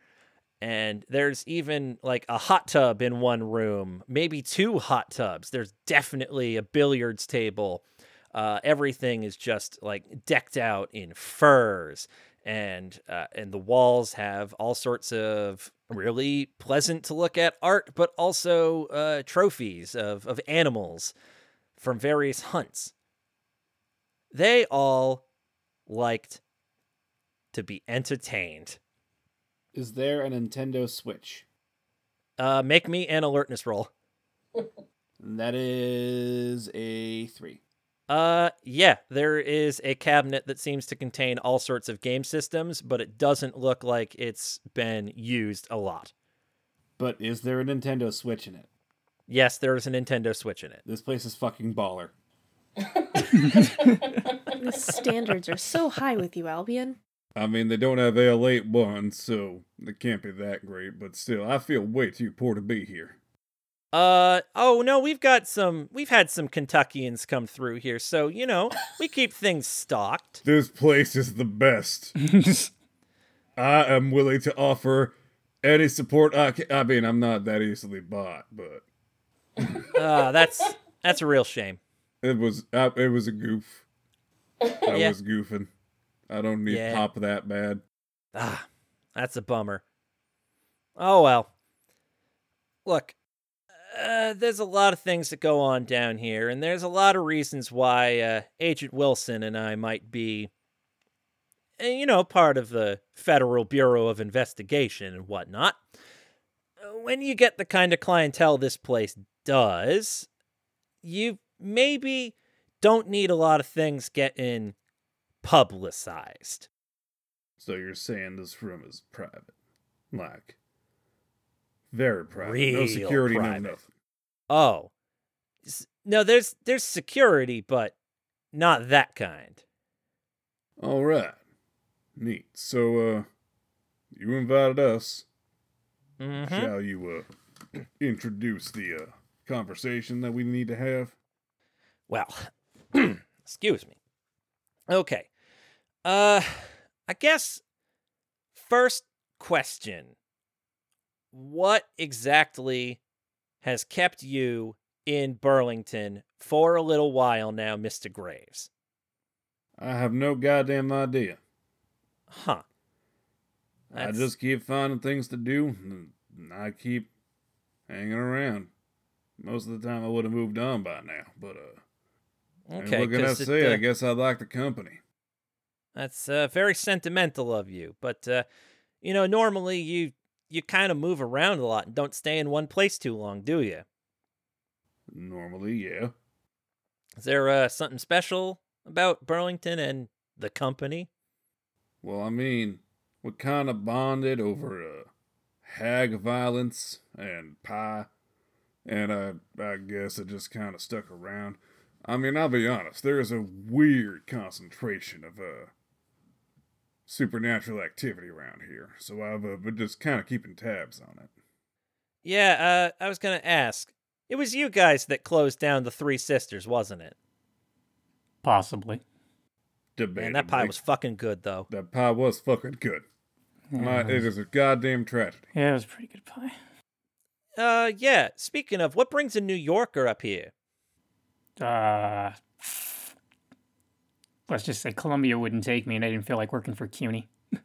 And there's even like a hot tub in one room, maybe two hot tubs. There's definitely a billiards table. Uh, everything is just like decked out in furs, and uh, and the walls have all sorts of really pleasant to look at art, but also uh, trophies of of animals from various hunts. They all liked to be entertained. Is there a Nintendo Switch? Uh, make me an alertness roll. And that is a three. Uh, yeah, there is a cabinet that seems to contain all sorts of game systems, but it doesn't look like it's been used a lot. But is there a Nintendo Switch in it? Yes, there is a Nintendo Switch in it. This place is fucking baller. (laughs) The standards are so high with you, Albion. I mean, they don't have L8 ones, so it can't be that great, but still, I feel way too poor to be here. Uh, oh no, we've got some, we've had some Kentuckians come through here, so, you know, we keep things stocked. (laughs) This place is the best. (laughs) I am willing to offer any support I can. I mean, I'm not that easily bought, but Uh, (laughs) that's, that's a real shame. it was uh, it was a goof. I Yeah. was goofing. I don't need Yeah. pop that bad. Ah, that's a bummer. Oh well. Look, uh, there's a lot of things that go on down here, and there's a lot of reasons why uh, Agent Wilson and I might be, uh, you know, part of the Federal Bureau of Investigation and whatnot. When you get the kind of clientele this place does, you maybe don't need a lot of things getting publicized. So you're saying this room is private? Like, very private. no security, private. no nothing. Oh. No, there's there's security, but not that kind. All right. Neat. So, uh, you invited us. Mhm. Shall you, uh, introduce the, uh, conversation that we need to have? Well, (clears throat) excuse me. Okay. Uh I guess first question. What exactly has kept you in Burlington for a little while now, Mr. Graves? I have no goddamn idea. Huh. I just keep finding things to do, and I keep hanging around. Most of the time, I would have moved on by now, but uh, and Okay, what can I 'cause it, say? uh, I guess I like the company. That's uh, very sentimental of you, but uh, you know, normally you you kind of move around a lot and don't stay in one place too long, do you? Normally, yeah. Is there uh, something special about Burlington and the company? Well, I mean, we kind of bonded over uh, hag violence and pie, and I I guess it just kind of stuck around. I mean, I'll be honest, there is a weird concentration of uh supernatural activity around here, so I've uh, been just kind of keeping tabs on it. Yeah, uh, I was gonna ask. It was you guys that closed down the Three Sisters, wasn't it? Possibly. Debatably. Man, that pie was fucking good, though. that pie was fucking good. My, it is a goddamn tragedy. Yeah, it was a pretty good pie. Uh, yeah. Speaking of, what brings a New Yorker up here? Uh, let's just say Columbia wouldn't take me, and I didn't feel like working for CUNY. (laughs)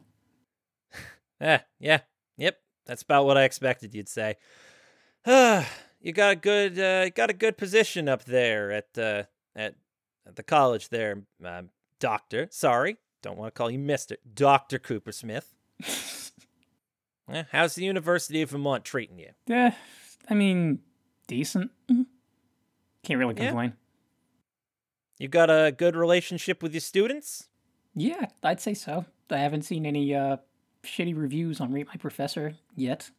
Eh, yeah, yep. That's about what I expected you'd say. (sighs) You got a good, uh, got a good position up there at, uh, at, at the college there, um, Doctor. Sorry, don't want to call you Mister Doctor Cooper Smith. (laughs) Eh, how's the University of Vermont treating you? Yeah, I mean, decent. Mhm. Can't really Yeah. Complain. You got a good relationship with your students? Yeah, I'd say so. I haven't seen any uh shitty reviews on Rate My Professor yet.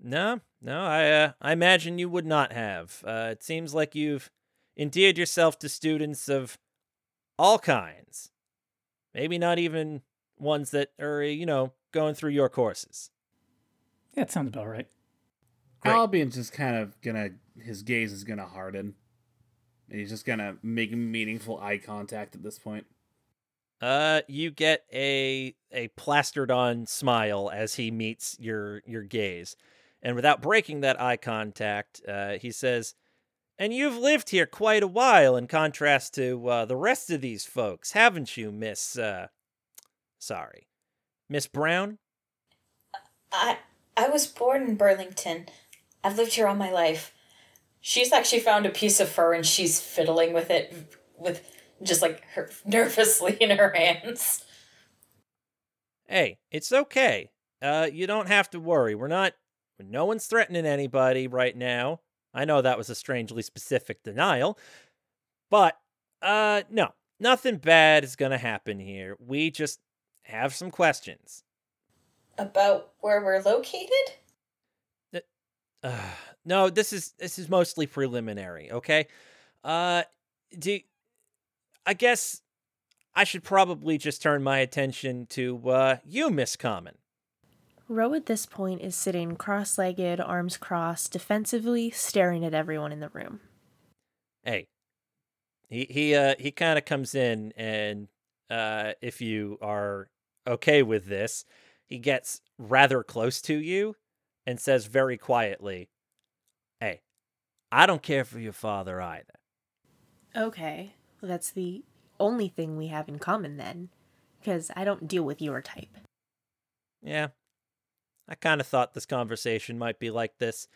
No, no. I, uh, I imagine you would not have. Uh, it seems like you've endeared yourself to students of all kinds. Maybe not even ones that are, you know, going through your courses. Yeah, that sounds about right. Great. Albion's just kind of gonna, his gaze is gonna harden. And he's just gonna make meaningful eye contact at this point. Uh, you get a a plastered on smile as he meets your your gaze, and without breaking that eye contact, uh, he says, "And you've lived here quite a while, in contrast to uh, the rest of these folks, haven't you, Miss? Uh, sorry, Miss Brown." I I was born in Burlington. I've lived here all my life. She's actually found a piece of fur and she's fiddling with it with just like her (laughs) nervously in her hands. Hey, it's okay. Uh, you don't have to worry. We're not. No one's threatening anybody right now. I know that was a strangely specific denial, but uh, no, nothing bad is gonna happen here. We just have some questions. About where we're located? Uh, (sighs) no, this is this is mostly preliminary. Okay. Uh, do I guess I should probably just turn my attention to uh you, Miss Kamen. Ro at this point is sitting cross legged, arms crossed, defensively, staring at everyone in the room. hey he he uh he kind of comes in and uh if you are okay with this he gets rather close to you and says very quietly i don't care for your father either Okay, well, that's the only thing we have in common then, because I don't deal with your type. yeah I kind of thought this conversation might be like this.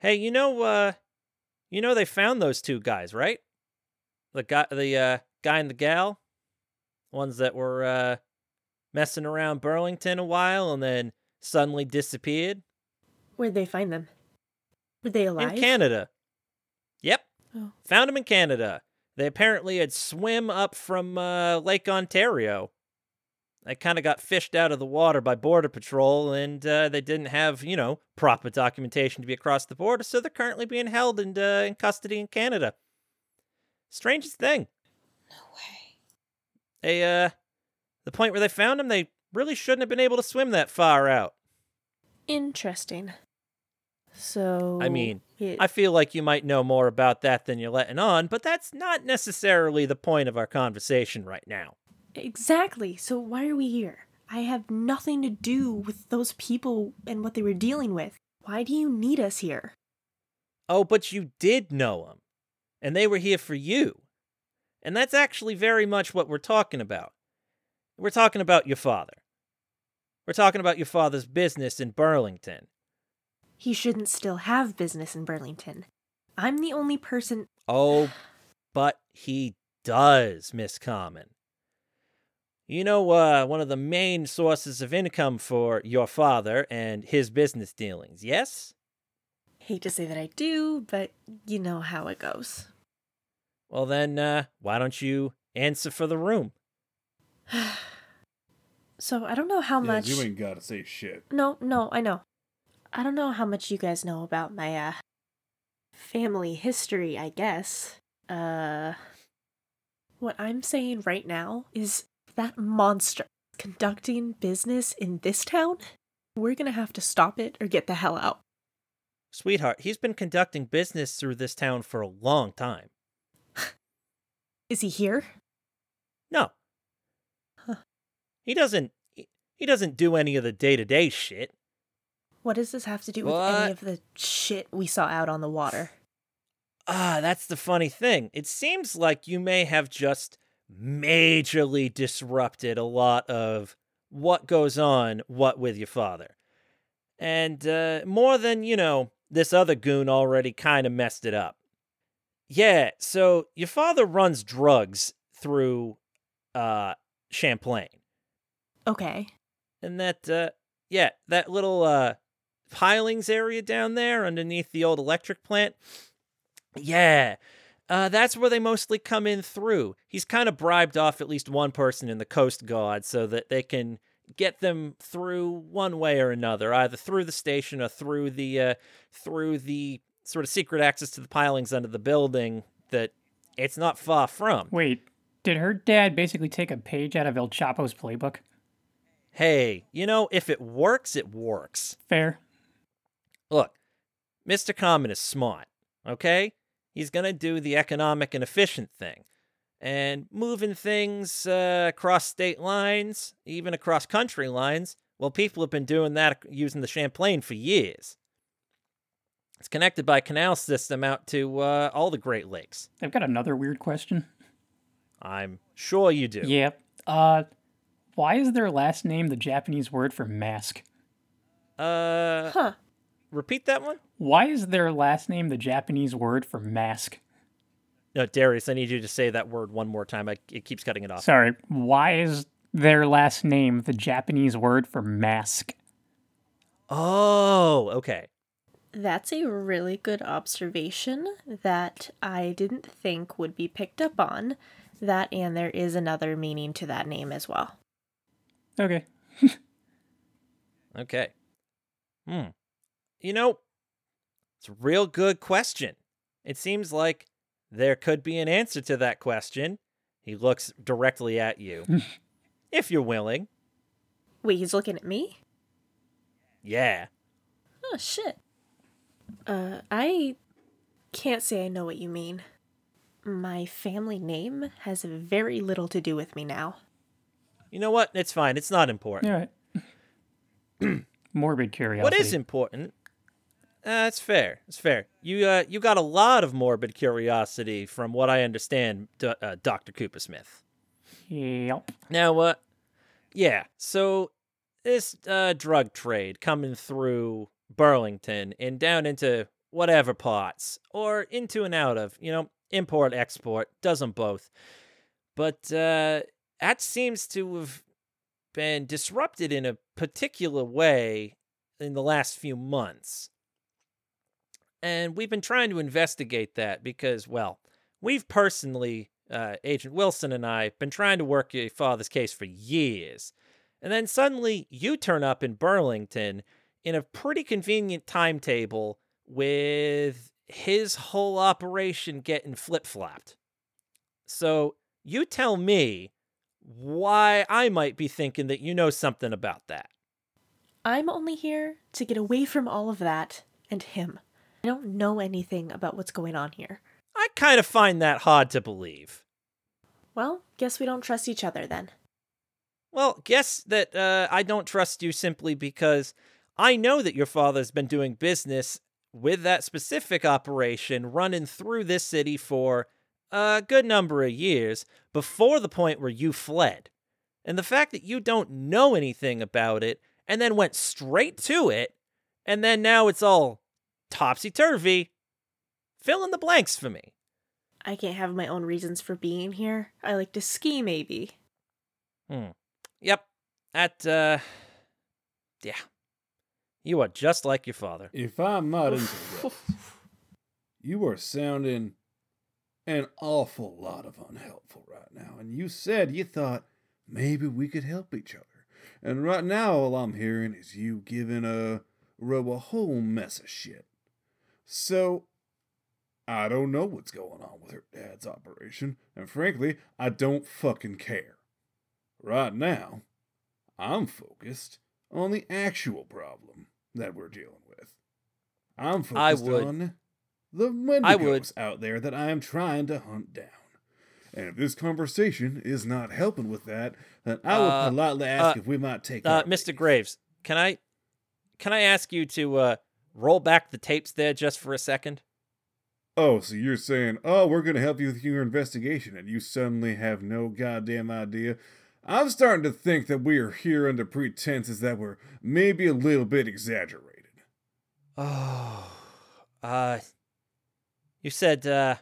Hey, you know, uh, you know they found those two guys, right? The guy, the uh, guy and the gal, ones that were uh, messing around Burlington a while and then suddenly disappeared Where'd they find them? Were they alive? in Canada. Oh. found them in Canada. They apparently had swim up from uh, Lake Ontario. They kind of got fished out of the water by Border Patrol, and uh, they didn't have, you know, proper documentation to be across the border, so they're currently being held in, uh, in custody in Canada. Strangest thing. No way. They, uh, the point where they found them, they really shouldn't have been able to swim that far out. Interesting. So I mean, it- I feel like you might know more about that than you're letting on, but that's not necessarily the point of our conversation right now. exactly. So why are we here? I have nothing to do with those people and what they were dealing with. Why do you need us here? Oh, but you did know them, and they were here for you. And that's actually very much what we're talking about. We're talking about your father. We're talking about your father's business in Burlington. He shouldn't still have business in Burlington. I'm the only person. Oh, but he does, Miss Kamen. You know, uh, one of the main sources of income for your father and his business dealings, yes? Hate to say that I do, but you know how it goes. Well, then, uh, why don't you answer for the room? (sighs) So I don't know how Yeah, much. you ain't gotta say shit. No, no, I know. I don't know how much you guys know about my uh family history, I guess. Uh what I'm saying right now is that monster conducting business in this town, we're to have to stop it or get the hell out. Sweetheart, he's been conducting business through this town for a long time. Is he here? No. Huh. He doesn't he- he doesn't do any of the day-to-day shit. What does this have to do with What? any of the shit we saw out on the water? Ah, that's the funny thing. It seems like you may have just majorly disrupted a lot of what goes on, what with your father. And uh, more than, you know, this other goon already kind of messed it up. Yeah, so your father runs drugs through uh, Champlain. Okay. And that, uh, yeah, that little uh, pilings area down there underneath the old electric plant. Yeah, uh, that's where they mostly come in through. He's kind of bribed off at least one person in the Coast Guard so that they can get them through one way or another, either through the station or through the uh, through the sort of secret access to the pilings under the building that it's not far from. Wait, did her dad basically take a page out of El Chapo's playbook? Hey, you know, if it works, it works. Fair. Look, Mr. Kamen is smart, okay? He's going to do the economic and efficient thing. And moving things uh, across state lines, even across country lines, well, people have been doing that using the Champlain for years. It's connected by canal system out to uh, all the Great Lakes. I've got another weird question. I'm sure you do. Yep. Uh, why is their last name the Japanese word for mask? Uh, Huh. Repeat that one? Why is their last name the Japanese word for mask? No, Darius, I need you to say that word one more time. I, it keeps cutting it off. Sorry, why is their last name the Japanese word for mask? Oh, okay. That's a really good observation that I didn't think would be picked up on. That and there is another meaning to that name as well. Okay. (laughs) Okay. Hmm. You know, it's a real good question. It seems like there could be an answer to that question. He looks directly at you. (laughs) if you're willing. Wait, he's looking at me? Yeah. Oh shit. Uh I can't say I know what you mean. My family name has very little to do with me now. You know what? It's fine. It's not important. All right. (clears throat) Morbid curiosity. What is important? Uh, that's fair. It's fair. You uh, you got a lot of morbid curiosity, from what I understand, D- uh, Doctor Cooper Smith. Yep. Now, uh, yeah. So this uh, drug trade coming through Burlington and down into whatever parts, or into and out of, you know, import, export, does them both. But uh, that seems to have been disrupted in a particular way in the last few months. And we've been trying to investigate that because, well, we've personally, uh, Agent Wilson and I, been trying to work your father's case for years. And then suddenly you turn up in Burlington in a pretty convenient timetable with his whole operation getting flip flopped. So you tell me why I might be thinking that you know something about that. I'm only here to get away from all of that and him. I don't know anything about what's going on here. I kind of find that hard to believe. Well, guess we don't trust each other then. Well, guess that uh, I don't trust you simply because I know that your father's been doing business with that specific operation running through this city for a good number of years before the point where you fled. And the fact that you don't know anything about it and then went straight to it, and then now it's all topsy turvy, fill in the blanks for me. I can't have my own reasons for being here. I like to ski, maybe. Hmm. Yep. That, uh. Yeah. You are just like your father. If I might interrupt, (laughs) you are sounding an awful lot of unhelpful right now. And you said you thought maybe we could help each other. And right now, all I'm hearing is you giving a row a whole mess of shit. So, I don't know what's going on with her dad's operation, and frankly, I don't fucking care. Right now, I'm focused on the actual problem that we're dealing with. I'm focused on the Wendigos out there that I am trying to hunt down. And if this conversation is not helping with that, then I would Uh, politely ask uh, if we might take Uh, Mr. Graves, can I can I ask you to uh roll back the tapes there just for a second? Oh, so you're saying, oh, we're going to help you with your investigation, and you suddenly have no goddamn idea? I'm starting to think that we are here under pretenses that were maybe a little bit exaggerated. Oh. (sighs) Uh You said uh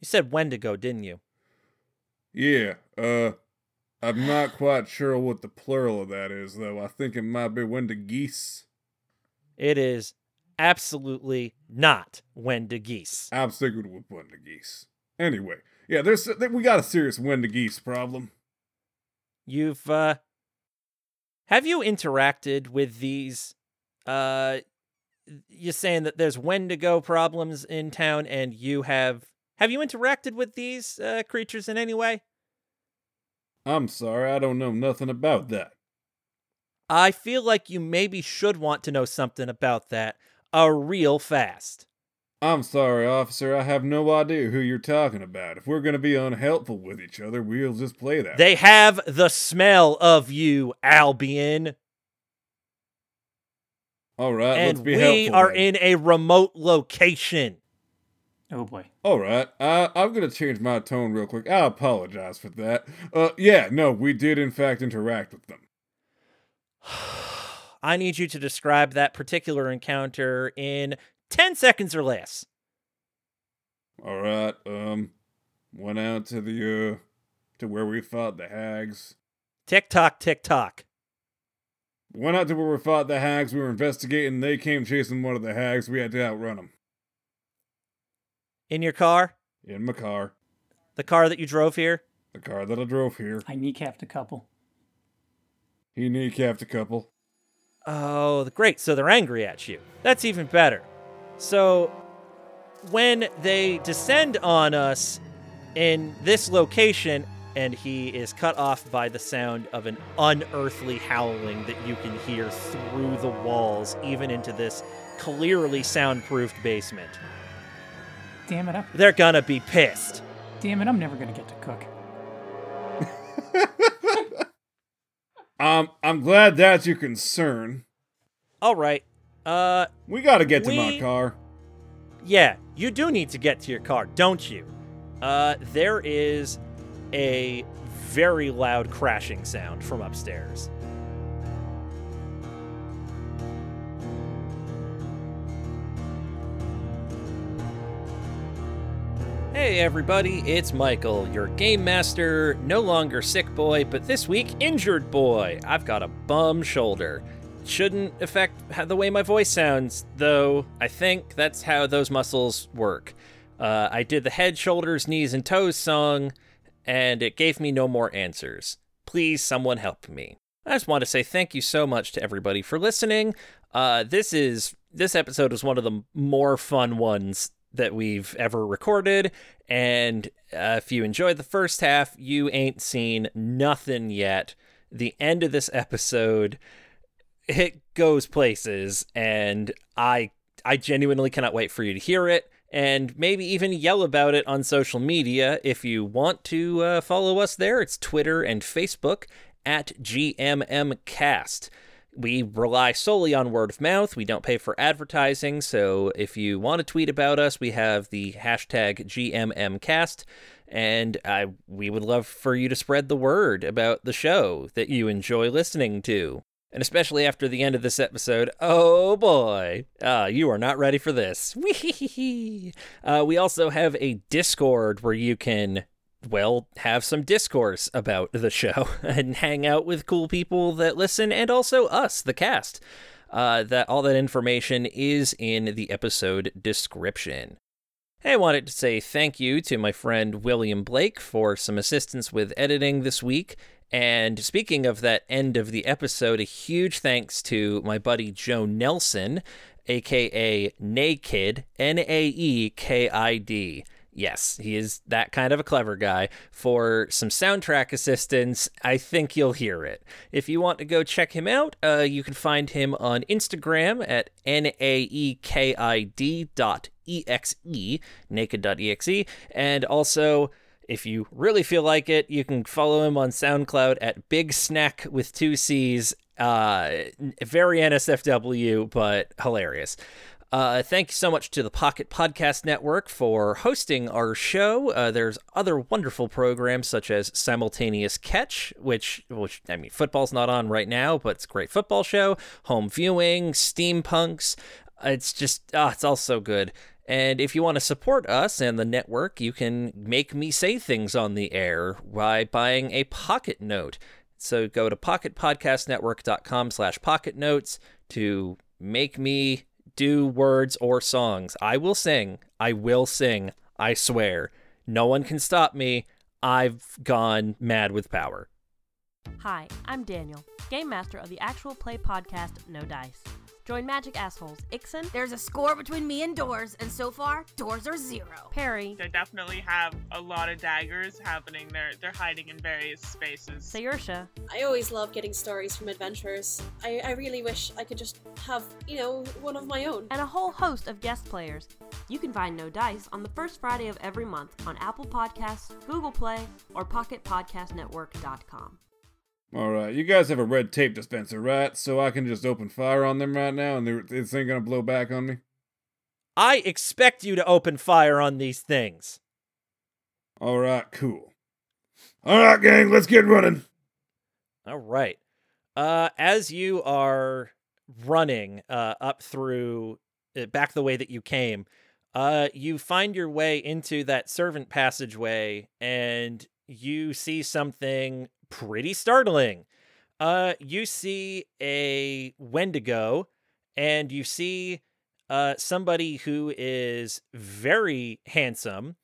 You said Wendigo, didn't you? Yeah, uh, I'm not (sighs) quite sure what the plural of that is, though. I think it might be Wendigeese. It is absolutely not Wendigeese. I'm sticking with Wendigeese. Anyway, yeah, there's we got a serious Wendigeese problem. You've uh have you interacted with these uh you're saying that there's Wendigo problems in town and you have have you interacted with these uh, creatures in any way? I'm sorry, I don't know nothing about that. I feel like you maybe should want to know something about that a real fast. I'm sorry, officer, I have no idea who you're talking about. If we're gonna be unhelpful with each other, we'll just play that. They have the smell of you, Albion, All right, let's and be we helpful. are then. in a remote location. Oh boy. All right, uh, I'm gonna change my tone real quick. I apologize for that. Uh, yeah, no, we did in fact interact with them. (sighs) I need you to describe that particular encounter in 10 seconds or less. All right, um, went out to the uh, to where we fought the hags. Tick tock, tick tock. Went out to where we fought the hags. We were investigating. They came chasing one of the hags. We had to outrun them In your car? in my car, The car that you drove here? the car that I drove here. I kneecapped a couple. He kneecapped a couple. Oh, great. So they're angry at you. That's even better. So when they descend on us in this location, and he is cut off by the sound of an unearthly howling that you can hear through the walls, even into this clearly soundproofed basement. Damn it! I, They're gonna be pissed. damn it! I'm never gonna get to cook. I'm glad that's your concern. All right. Uh, We gotta get to my car. Yeah, you do need to get to your car, don't you? Uh, there is a very loud crashing sound from upstairs. Hey everybody, it's Michael, your game master, no longer sick boy, but this week injured boy. I've got a bum shoulder. Shouldn't affect the way my voice sounds, though. I think that's how those muscles work. Uh, I did the head, shoulders, knees, and toes song, and it gave me no more answers. Please, someone help me. I just want to say thank you so much to everybody for listening. Uh, this is this episode was one of the more fun ones that we've ever recorded, and uh, if you enjoyed the first half, you ain't seen nothing yet. The end of this episode, it goes places, and I I genuinely cannot wait for you to hear it and maybe even yell about it on social media if you want to uh, follow us there. It's Twitter and Facebook at GMMcast. We rely solely on word of mouth. We don't pay for advertising. So if you want to tweet about us, we have the hashtag GMMcast. And I, we would love for you to spread the word about the show that you enjoy listening to. And especially after the end of this episode, oh boy, uh, you are not ready for this. (laughs) uh, we also have a Discord where you can, well, have some discourse about the show (laughs) and hang out with cool people that listen, and also us, the cast. Uh, that all that information is in the episode description. I wanted to say thank you to my friend William Blake for some assistance with editing this week. And speaking of that end of the episode, a huge thanks to my buddy Joe Nelson, aka Naked, N A E K I D. Yes, he is that kind of a clever guy. For some soundtrack assistance, I think you'll hear it. If you want to go check him out, uh, you can find him on Instagram at N A E K I D dot exe, naked.exe, and also if you really feel like it, you can follow him on SoundCloud at Big Snack with two C's. Uh, very NSFW, but hilarious. Uh, thank you so much to the Pocket Podcast Network for hosting our show. Uh, there's other wonderful programs such as Simultaneous Catch, which, which I mean, football's not on right now, but it's a great football show. Home viewing, steampunks. It's just, ah, it's all so good. And if you want to support us and the network, you can make me say things on the air by buying a pocket note. So go to pocketpodcastnetwork.com slash pocket notes to make me do words or songs. I will sing. I will sing. I swear. No one can stop me. I've gone mad with power. Hi, I'm Daniel, Game Master of the actual play podcast No Dice. Join Magic Assholes Ixen. There's a score between me and Doors, and so far, Doors are zero. Perry, They definitely have a lot of daggers happening. They're they're hiding in various spaces. Sayersha, I always love getting stories from adventurers. I, I really wish I could just have, you know, one of my own. and a whole host of guest players. You can find No Dice on the first Friday of every month on Apple Podcasts, Google Play, or PocketPodcastNetwork.com. All right, you guys have a red tape dispenser, right? So I can just open fire on them right now, and this ain't gonna blow back on me. I expect you to open fire on these things. All right, cool. All right, gang, let's get running. All right. Uh, as you are running uh, up through uh, back the way that you came, uh, you find your way into that servant passageway, and you see something pretty startling. Uh, you see a Wendigo, and you see uh, somebody who is very handsome,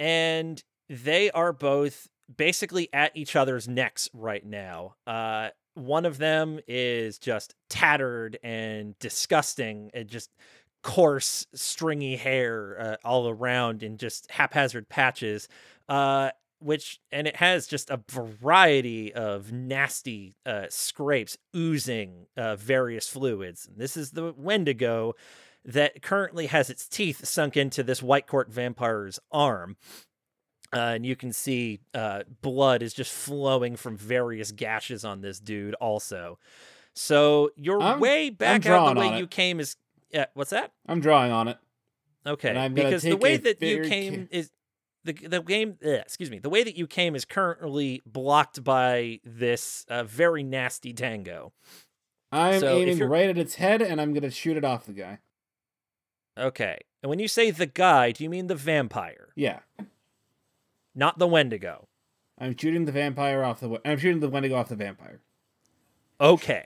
and they are both basically at each other's necks right now. Uh, one of them is just tattered and disgusting and just coarse, stringy hair uh, all around in just haphazard patches. Uh, which and it has just a variety of nasty uh, scrapes oozing uh, various fluids. This is the Wendigo that currently has its teeth sunk into this White Court vampire's arm. Uh, and you can see uh, blood is just flowing from various gashes on this dude, also. So your I'm- way back out the way you came is. What's that? I'm drawing on it. Okay, And because the way that you came ca- is the the game. Uh, excuse me. The way that you came is currently blocked by this uh, very nasty tango. I'm So aiming right at its head, and I'm gonna shoot it off the guy. Okay, and when you say the guy, do you mean the vampire? Yeah. not the Wendigo. I'm shooting the vampire off the. I'm shooting the Wendigo off the vampire. Okay.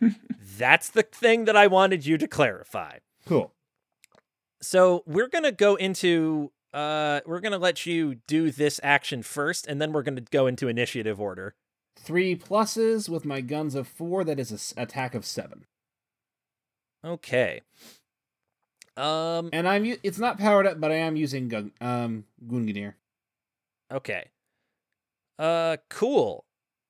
(laughs) That's the thing that I wanted you to clarify. Cool. So we're gonna go into uh we're gonna let you do this action first, and then we're gonna go into initiative order. Three pluses with my guns of four. That is a s- attack of seven. Okay. Um And I'm. u- It's not powered up, but I am using gun. Um, Gungnir. Okay. Uh cool.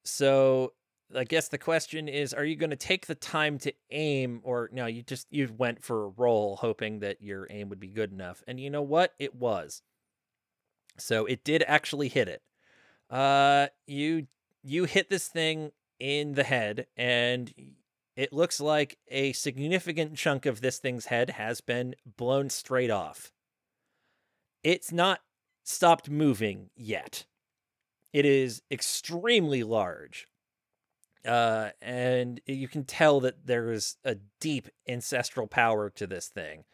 So I guess the question is are you going to take the time to aim or no, you just you went for a roll hoping that your aim would be good enough. And you know what? It was. So it did actually hit it. Uh you you hit this thing in the head and it looks like a significant chunk of this thing's head has been blown straight off. It's not stopped moving yet. It is extremely large. Uh, and you can tell that there is a deep ancestral power to this thing.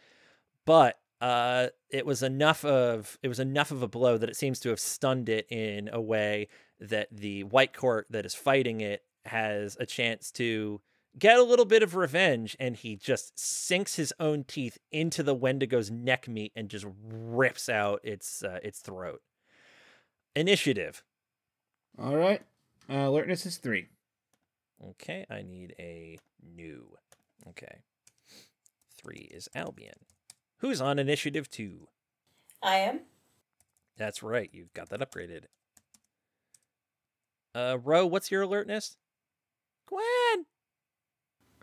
But uh, it was enough of it was enough of a blow that it seems to have stunned it in a way that the white court that is fighting it has a chance to get a little bit of revenge and he just sinks his own teeth into the wendigo's neck meat and just rips out its uh, its throat initiative All right. Uh, alertness is three. Okay i need a new okay three is albion who's on initiative two I am. that's right you've got that upgraded uh ro what's your alertness gwen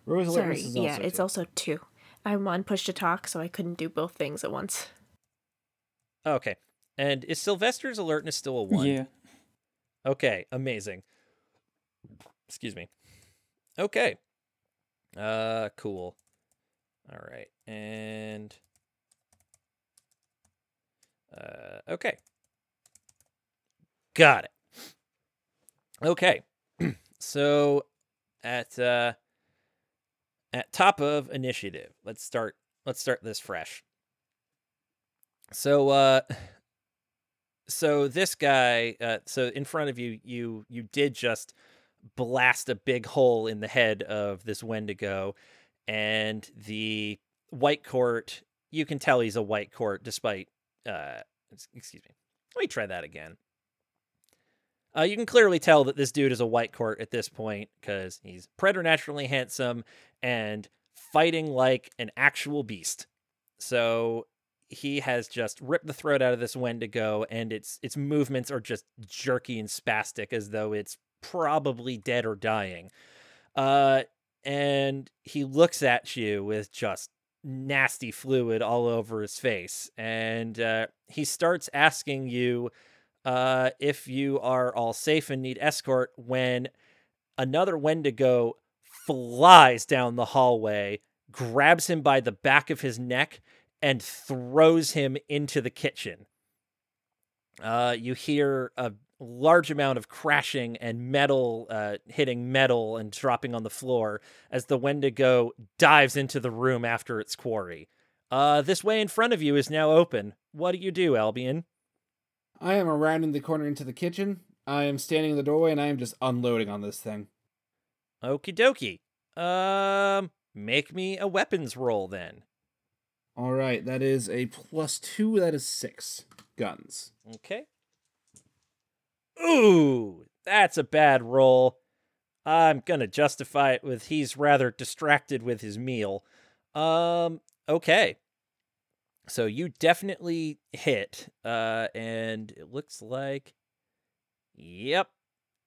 Ro's alertness Sorry, is yeah, also it's two. also two. I'm on push to talk, so I couldn't do both things at once. okay and is sylvester's alertness still a one Yeah. Okay, amazing. Excuse me. Okay. Uh cool. All right. And uh okay. Got it. Okay. (clears throat) so at uh at top of initiative, let's start let's start this fresh. So uh (sighs) so this guy uh, so in front of you you you did just blast a big hole in the head of this wendigo and the white court you can tell he's a white court despite uh excuse me let me try that again. Uh, you can clearly tell that this dude is a white court at this point because he's preternaturally handsome and fighting like an actual beast. So he has just ripped the throat out of this Wendigo, and its its movements are just jerky and spastic, as though it's probably dead or dying. Uh, and he looks at you with just nasty fluid all over his face, and uh, he starts asking you uh, if you are all safe and need escort. When another Wendigo flies down the hallway, grabs him by the back of his neck and throws him into the kitchen. Uh, you hear a large amount of crashing and metal uh, hitting metal and dropping on the floor as the Wendigo dives into the room after its quarry. Uh, this way in front of you is now open. What do you do, Albion? I am rounding the corner into the kitchen. I am standing in the doorway and I am just unloading on this thing. Okie dokie. Um, make me a weapons roll then. All right, that is a plus two. That is six guns. Okay. Ooh, that's a bad roll. I'm gonna justify it with he's rather distracted with his meal. Um, okay. So you definitely hit, uh, and it looks like, yep,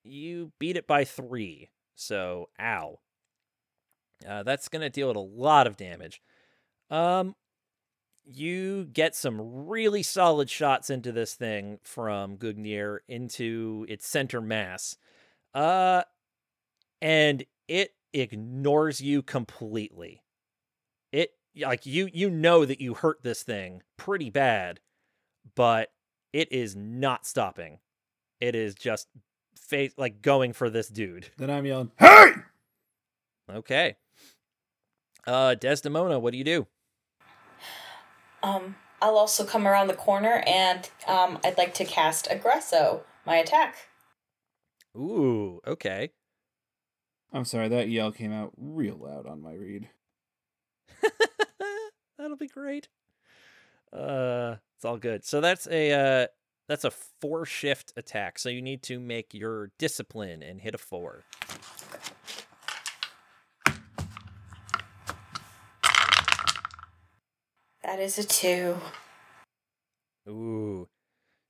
you beat it by three. So, ow. Uh, that's gonna deal it a lot of damage. Um, you get some really solid shots into this thing from Gungnir into its center mass. Uh and it ignores you completely. It like you you know that you hurt this thing pretty bad, but it is not stopping. It is just face like going for this dude. Then I'm yelling, "Hey!" Okay. Uh Desdemona, what do you do? Um, I'll also come around the corner and um, I'd like to cast Aggresso, my attack. Ooh, okay. I'm sorry, that yell came out real loud on my read. (laughs) That'll be great. Uh, it's all good. So that's a uh, that's a four shift attack. So you need to make your discipline and hit a four. That is a two. Ooh.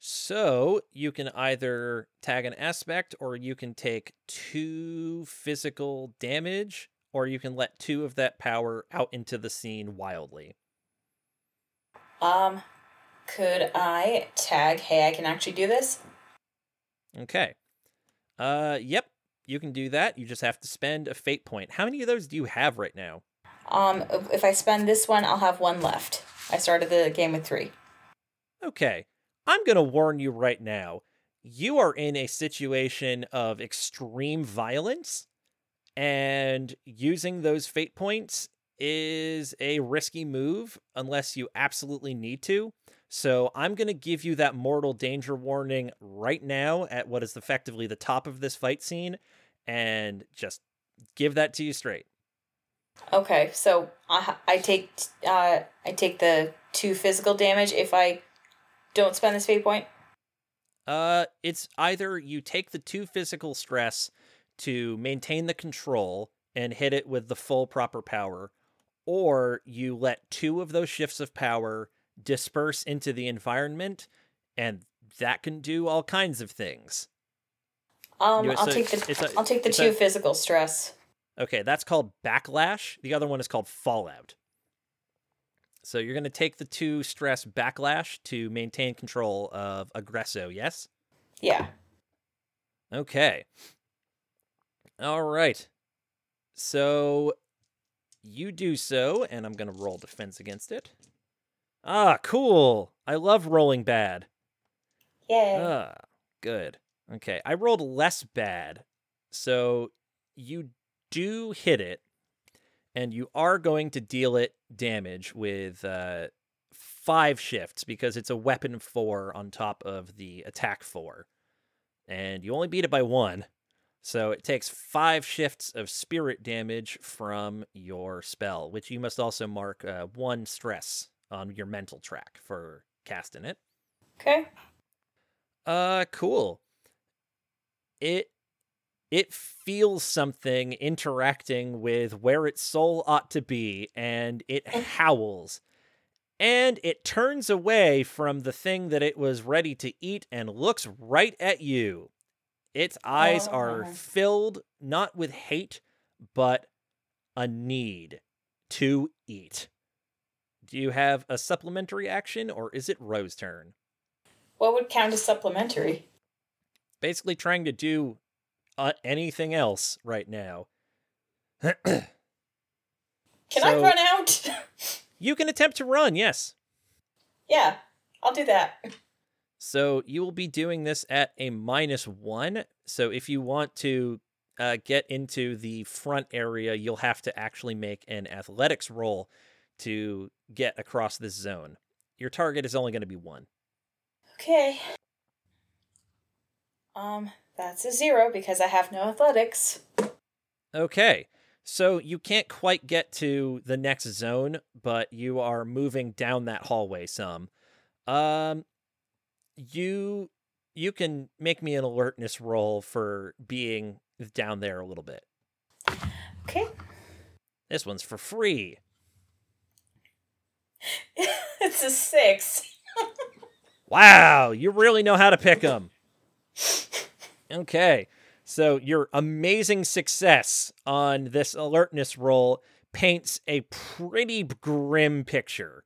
So you can either tag an aspect, or you can take two physical damage, or you can let two of that power out into the scene wildly. Um, could I tag, hey, I can actually do this? Okay. Uh, yep, you can do that. You just have to spend a fate point. How many of those do you have right now? Um, if I spend this one, I'll have one left. I started the game with three. Okay. I'm going to warn you right now. You are in a situation of extreme violence, and using those fate points is a risky move unless you absolutely need to. So I'm going to give you that mortal danger warning right now at what is effectively the top of this fight scene and just give that to you straight. Okay, so I I take uh I take the two physical damage if I don't spend this fate point. Uh it's either you take the two physical stress to maintain the control and hit it with the full proper power or you let two of those shifts of power disperse into the environment and that can do all kinds of things. Um, I'll take the a- I'll take the it's two a- physical stress. Okay, that's called backlash. The other one is called fallout. So you're going to take the two stress backlash to maintain control of aggresso, yes? Yeah. Okay. All right. So you do so, and I'm going to roll defense against it. Ah, cool. I love rolling bad. Yay. Ah, good. Okay, I rolled less bad. So you do hit it, and you are going to deal it damage with uh, five shifts because it's a weapon four on top of the attack four. And you only beat it by one. So it takes five shifts of spirit damage from your spell, which you must also mark uh, one stress on your mental track for casting it. Okay. Uh, cool. It it feels something interacting with where its soul ought to be, and it oh. howls. And it turns away from the thing that it was ready to eat and looks right at you. Its eyes oh, are Oh. filled not with hate, but a need to eat. Do you have a supplementary action, or is it Ro's turn? What would count as supplementary? basically trying to do uh, anything else right now. (clears throat) Can I run out? (laughs) You can attempt to run, yes. yeah, I'll do that. So you will be doing this at a minus one. So if you want to uh, get into the front area, you'll have to actually make an athletics roll to get across this zone. Your target is only going to be one. Okay. Um, that's a zero because I have no athletics. Okay. So you can't quite get to the next zone, but you are moving down that hallway some. Um you you can make me an alertness roll for being down there a little bit. Okay. This one's for free. (laughs) it's a six. (laughs) Wow, you really know how to pick them. (laughs) Okay. So your amazing success on this alertness roll paints a pretty grim picture.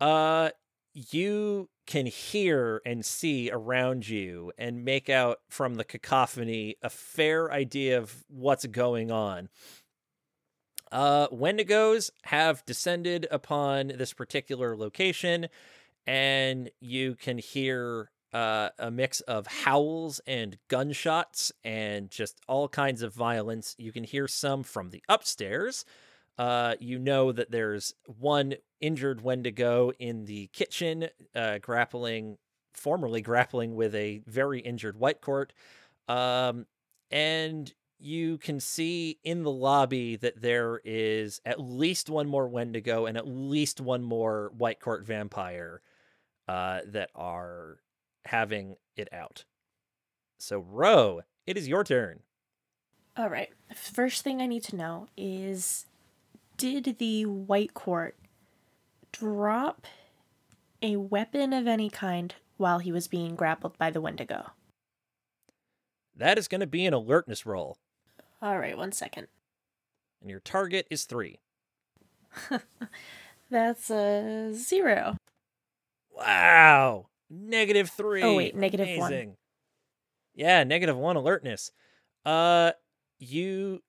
Uh you can hear and see around you and make out from the cacophony a fair idea of what's going on. Uh, Wendigos have descended upon this particular location, and you can hear uh, a mix of howls and gunshots and just all kinds of violence. You can hear some from the upstairs. Uh, you know that there's one injured Wendigo in the kitchen, uh, grappling, formerly grappling with a very injured White Court. Um, and you can see in the lobby that there is at least one more Wendigo and at least one more White Court vampire uh, that are having it out. So, Ro, it is your turn. All right. First thing I need to know is did the White Court drop a weapon of any kind while he was being grappled by the Wendigo? That is going to be an alertness roll, All right, one second. and your target is three. (laughs) That's a zero. Wow. Negative three. Oh, wait, negative one. Amazing. Yeah, negative one alertness. Uh you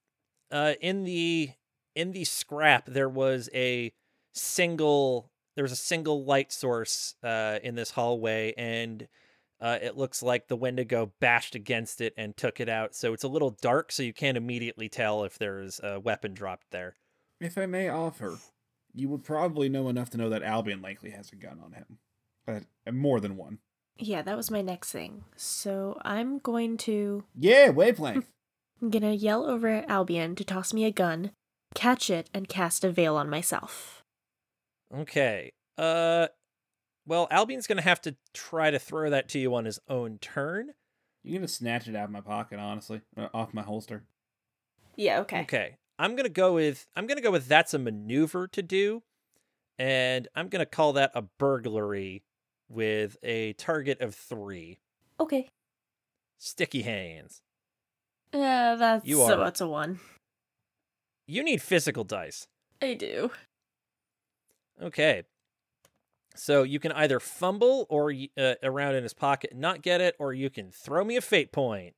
uh in the in the scrap there was a single there was a single light source uh in this hallway and uh, it looks like the Wendigo bashed against it and took it out. So it's a little dark, so you can't immediately tell if there's a weapon dropped there. If I may offer, you would probably know enough to know that Albion likely has a gun on him. Uh, more than one. Yeah, that was my next thing. So I'm going to Yeah, wavelength. (laughs) I'm gonna yell over at Albion to toss me a gun, catch it, and cast a veil on myself. Okay. Uh well, Albion's going to have to try to throw that to you on his own turn. You're gonna snatch it out of my pocket, honestly, uh, off my holster. Yeah, okay. Okay. I'm going to go with I'm going to go with that's a maneuver to do and I'm going to call that a burglary with a target of 3. Okay. Sticky hands. Yeah, that's You so are- that's a one. You need physical dice. I do. Okay. So you can either fumble or uh, around in his pocket and not get it or you can throw me a fate point.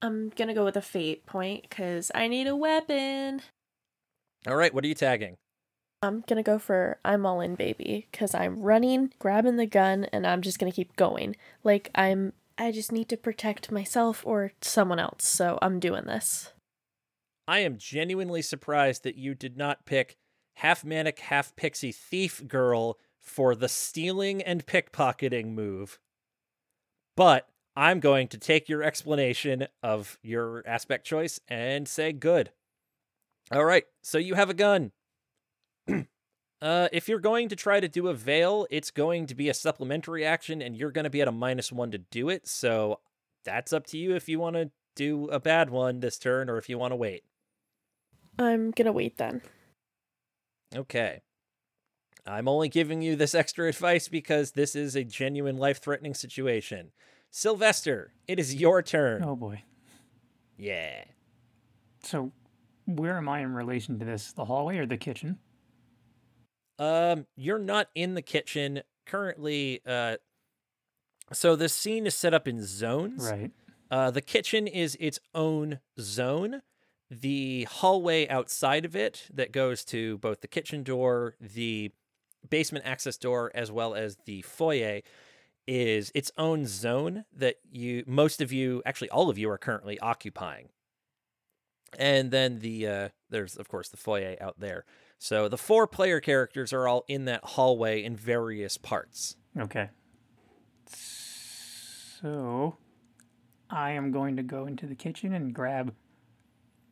I'm gonna go with a fate point because I need a weapon. All right, what are you tagging? I'm gonna go for I'm all in, baby, because I'm running, grabbing the gun, and I'm just gonna keep going. Like I'm, I just need to protect myself or someone else, so I'm doing this. I am genuinely surprised that you did not pick half manic, half pixie thief girl for the stealing and pickpocketing move. But I'm going to take your explanation of your aspect choice and say good. All right, so you have a gun. Uh, if you're going to try to do a veil, it's going to be a supplementary action, and you're going to be at a minus one to do it. So that's up to you if you want to do a bad one this turn or if you want to wait. I'm gonna wait then. Okay. I'm only giving you this extra advice because this is a genuine life threatening situation. Sylvester, it is your turn. Oh boy. Yeah. So, where am I in relation to this? The hallway or the kitchen? Um, you're not in the kitchen currently. Uh, so this scene is set up in zones. Right. Uh, the kitchen is its own zone. The hallway outside of it that goes to both the kitchen door, the basement access door, as well as the foyer is its own zone that you, most of you, actually all of you, are currently occupying. And then the uh, there's of course the foyer out there. So the four player characters are all in that hallway in various parts. Okay. So, I am going to go into the kitchen and grab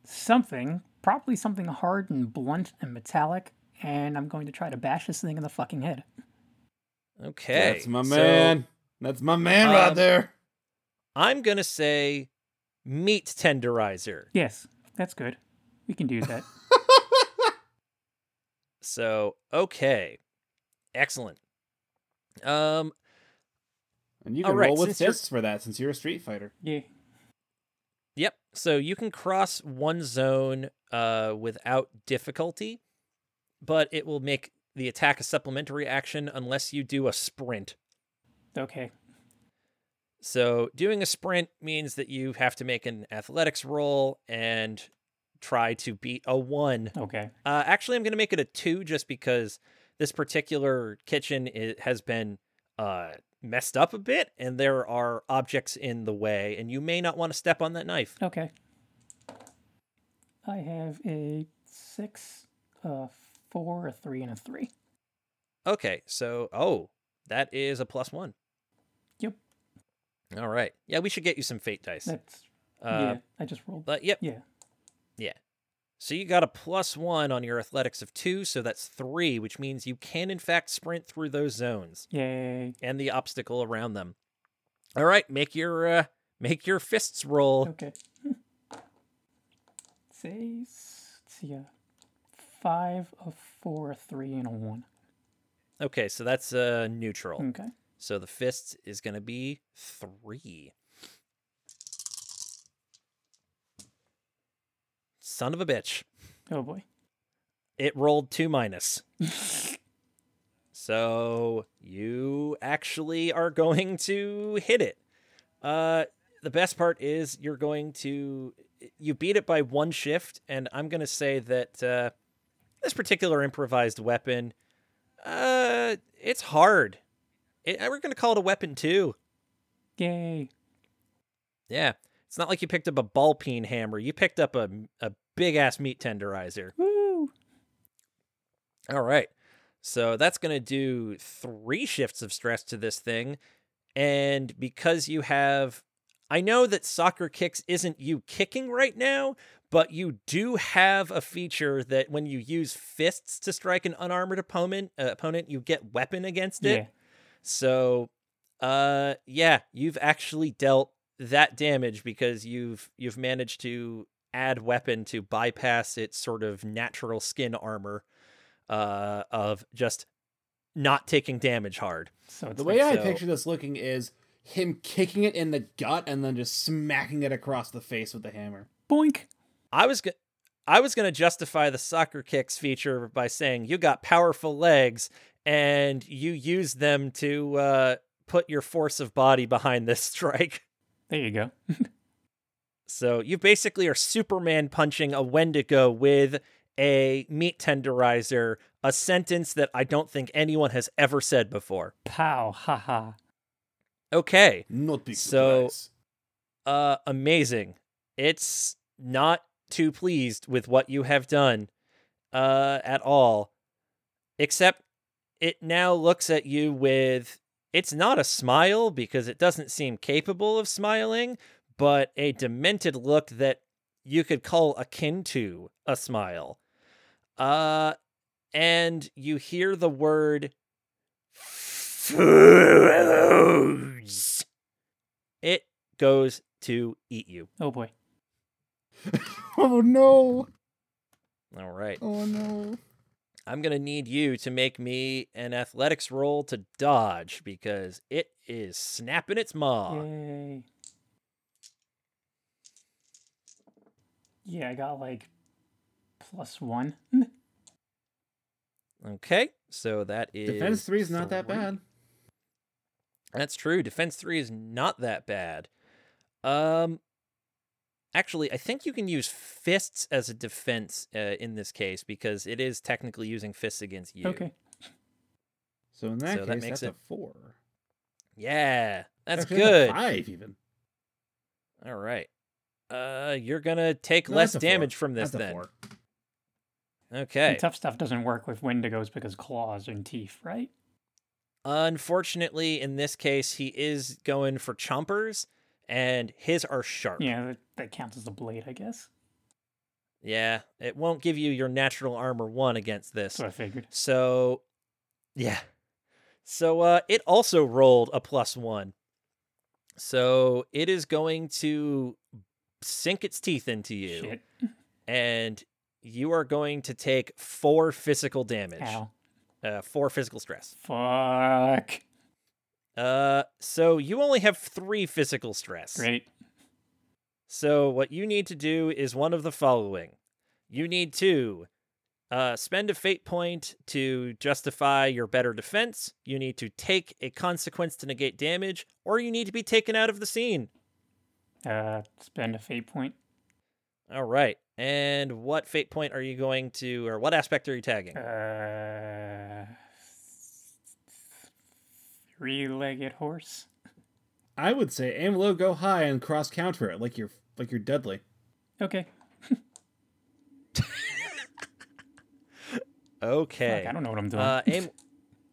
something, probably something hard and blunt and metallic, and I'm going to try to bash this thing in the fucking head. Okay, That's my so, man. That's my man right um, there. I'm gonna say meat tenderizer. Yes, that's good. We can do that. (laughs) So okay, excellent. Um, And you can all right, roll with fists for that since you're a street fighter. yeah. Yep. So you can cross one zone uh, without difficulty, but it will make the attack a supplementary action unless you do a sprint. Okay. So doing a sprint means that you have to make an athletics roll and try to beat a one. Okay. Uh, actually, I'm going to make it a two just because this particular kitchen it has been uh, messed up a bit and there are objects in the way, and you may not want to step on that knife. Okay. I have a six a four, a three, and a three. Okay, so oh, that is a plus one. Yep. All right. Yeah, we should get you some fate dice. That's Uh, yeah. I just rolled. But yep. Yeah. Yeah. So you got a plus one on your athletics of two, so that's three, which means you can in fact sprint through those zones Yay. and the obstacle around them. All right, make your uh, make your fists roll. Okay. (laughs) Say, s- let's see, a five, a four, a three, and a one. Okay, so that's uh neutral. Okay. So the fists is going to be three. Son of a bitch. Oh boy. It rolled two minus. (laughs) so you actually are going to hit it. Uh, the best part is you're going to you beat it by one shift, and I'm going to say that uh, this particular improvised weapon, uh, it's hard. It, we're going to call it a weapon too. Yay. Yeah, it's not like you picked up a ball peen hammer. You picked up a a big ass meat tenderizer. Woo. All right. So that's going to do three shifts of stress to this thing. And because you have, I know that soccer kicks isn't you kicking right now, but you do have a feature that when you use fists to strike an unarmored opponent, uh, opponent, you get weapon against it. Yeah. So, uh, yeah, you've actually dealt that damage because you've you've managed to add weapon to bypass its sort of natural skin armor uh, of just not taking damage hard. So it's The way I So- picture this looking is him kicking it in the gut and then just smacking it across the face with the hammer. Boink. I was go- I was going to justify the soccer kicks feature by saying you got powerful legs and you use them to uh, put your force of body behind this (laughs) strike. There you go. (laughs) So you basically are Superman punching a Wendigo with a meat tenderizer, a sentence that I don't think anyone has ever said before. Pow. Haha. Okay. Not big So- surprise. Uh amazing. It's not too pleased with what you have done uh at all. Except it now looks at you with it's not a smile because it doesn't seem capable of smiling, but a demented look that you could call akin to a smile. Uh and you hear the word foods. It goes to eat you. Oh boy. (laughs) Oh no! All right. Oh no! I'm going to need you to make me an athletics roll to dodge because it is snapping its maw. Yay. Yeah, I got like plus one. (laughs) Okay. So that is Defense three is not that bad. That's true. Defense 3 is not that bad. Um actually, I think you can use fists as a defense uh, in this case because it is technically using fists against you. Okay. So in that So that case, makes that's it- a four. Yeah. That's Actually, a good. five even. All right. Uh you're going to take No, less that's a four. damage from this That's then. Okay. And tough stuff doesn't work with Wendigos because claws and teeth, right? Unfortunately, in this case, he is going for chompers, and his are sharp. Yeah, that, that counts as a blade, I guess. Yeah, it won't give you your natural armor one against this. That's what I figured. So, yeah. So, uh, it also rolled a plus one. So it is going to sink its teeth into you, Shit. and you are going to take four physical damage. Ow. Uh, four physical stress. Fuck. Uh, so you only have three physical stress. Great. So what you need to do is one of the following. You need to uh, spend a fate point to justify your better defense. You need to take a consequence to negate damage, or you need to be taken out of the scene. Uh, spend a fate point. All right. And what fate point are you going to, or what aspect are you tagging? Uh, three-legged horse. I would say aim low, go high, and cross counter it like you're like you're Dudley. Okay. Okay. Fuck, I don't know what I'm doing. Uh, aim,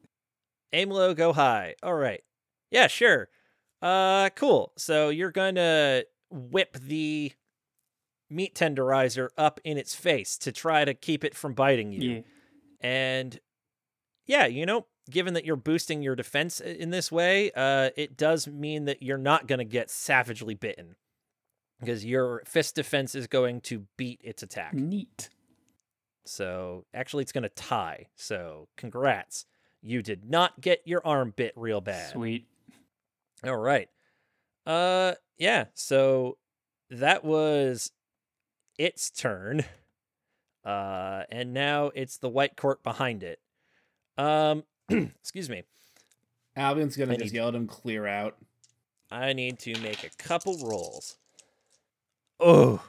(laughs) aim low, go high. All right. Yeah, sure. Uh, cool. So you're gonna whip the meat tenderizer up in its face to try to keep it from biting you. yeah. And yeah, you know, given that you're boosting your defense in this way, uh, it does mean that you're not going to get savagely bitten because your fist defense is going to beat its attack. Neat. So actually, it's going to tie. So congrats. You did not get your arm bit real bad. Sweet. All right. Uh yeah, so that was its turn. Uh and now it's the white court behind it. Um (clears throat) excuse me. Albion's gonna I just need- yell at him, clear out. I need to make a couple rolls. Oh.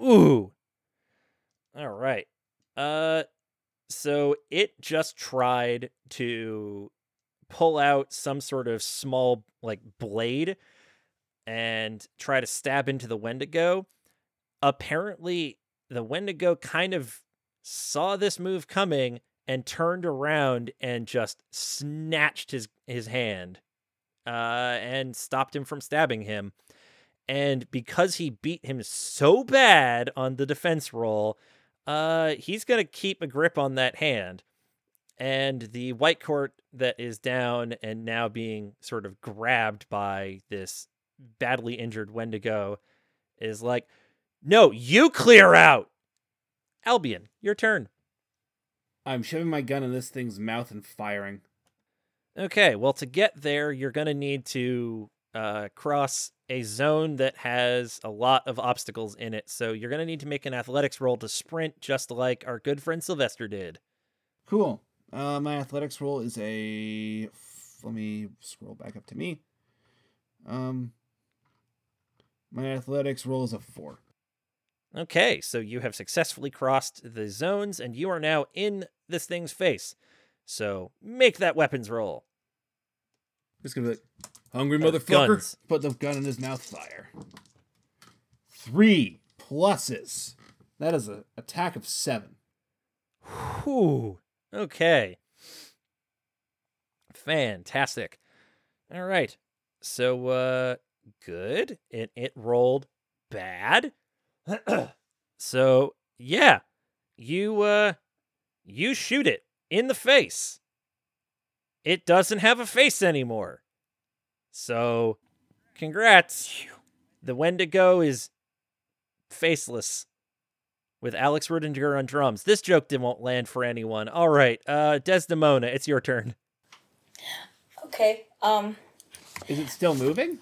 Ooh. All right. Uh so it just tried to pull out some sort of small like blade and try to stab into the Wendigo. Apparently the Wendigo kind of saw this move coming and turned around and just snatched his his hand uh, and stopped him from stabbing him. And because he beat him so bad on the defense roll, uh, he's gonna keep a grip on that hand. And the white court that is down and now being sort of grabbed by this badly injured Wendigo is like, no, you clear out. Albion, your turn. I'm shoving my gun in this thing's mouth and firing. Okay, well, to get there, you're going to need to uh, cross a zone that has a lot of obstacles in it. So you're going to need to make an athletics roll to sprint, just like our good friend Sylvester did. Cool. Uh, my athletics roll is a. Let me scroll back up to me. Um, my athletics roll is a four. Okay, so you have successfully crossed the zones, and you are now in this thing's face. So make that weapons roll. Just gonna be like, hungry motherfucker. guns. Put the gun in his mouth. Fire. Three pluses. That is an attack of seven. Whew. Okay. Fantastic. All right. So uh good. It it rolled bad. (clears throat) so yeah. You uh you shoot it in the face. It doesn't have a face anymore. So congrats. The Wendigo is faceless with Alex Rudinger on drums. This joke didn't won't land for anyone. All right, uh, Desdemona, it's your turn. Okay. Um. Is it still moving?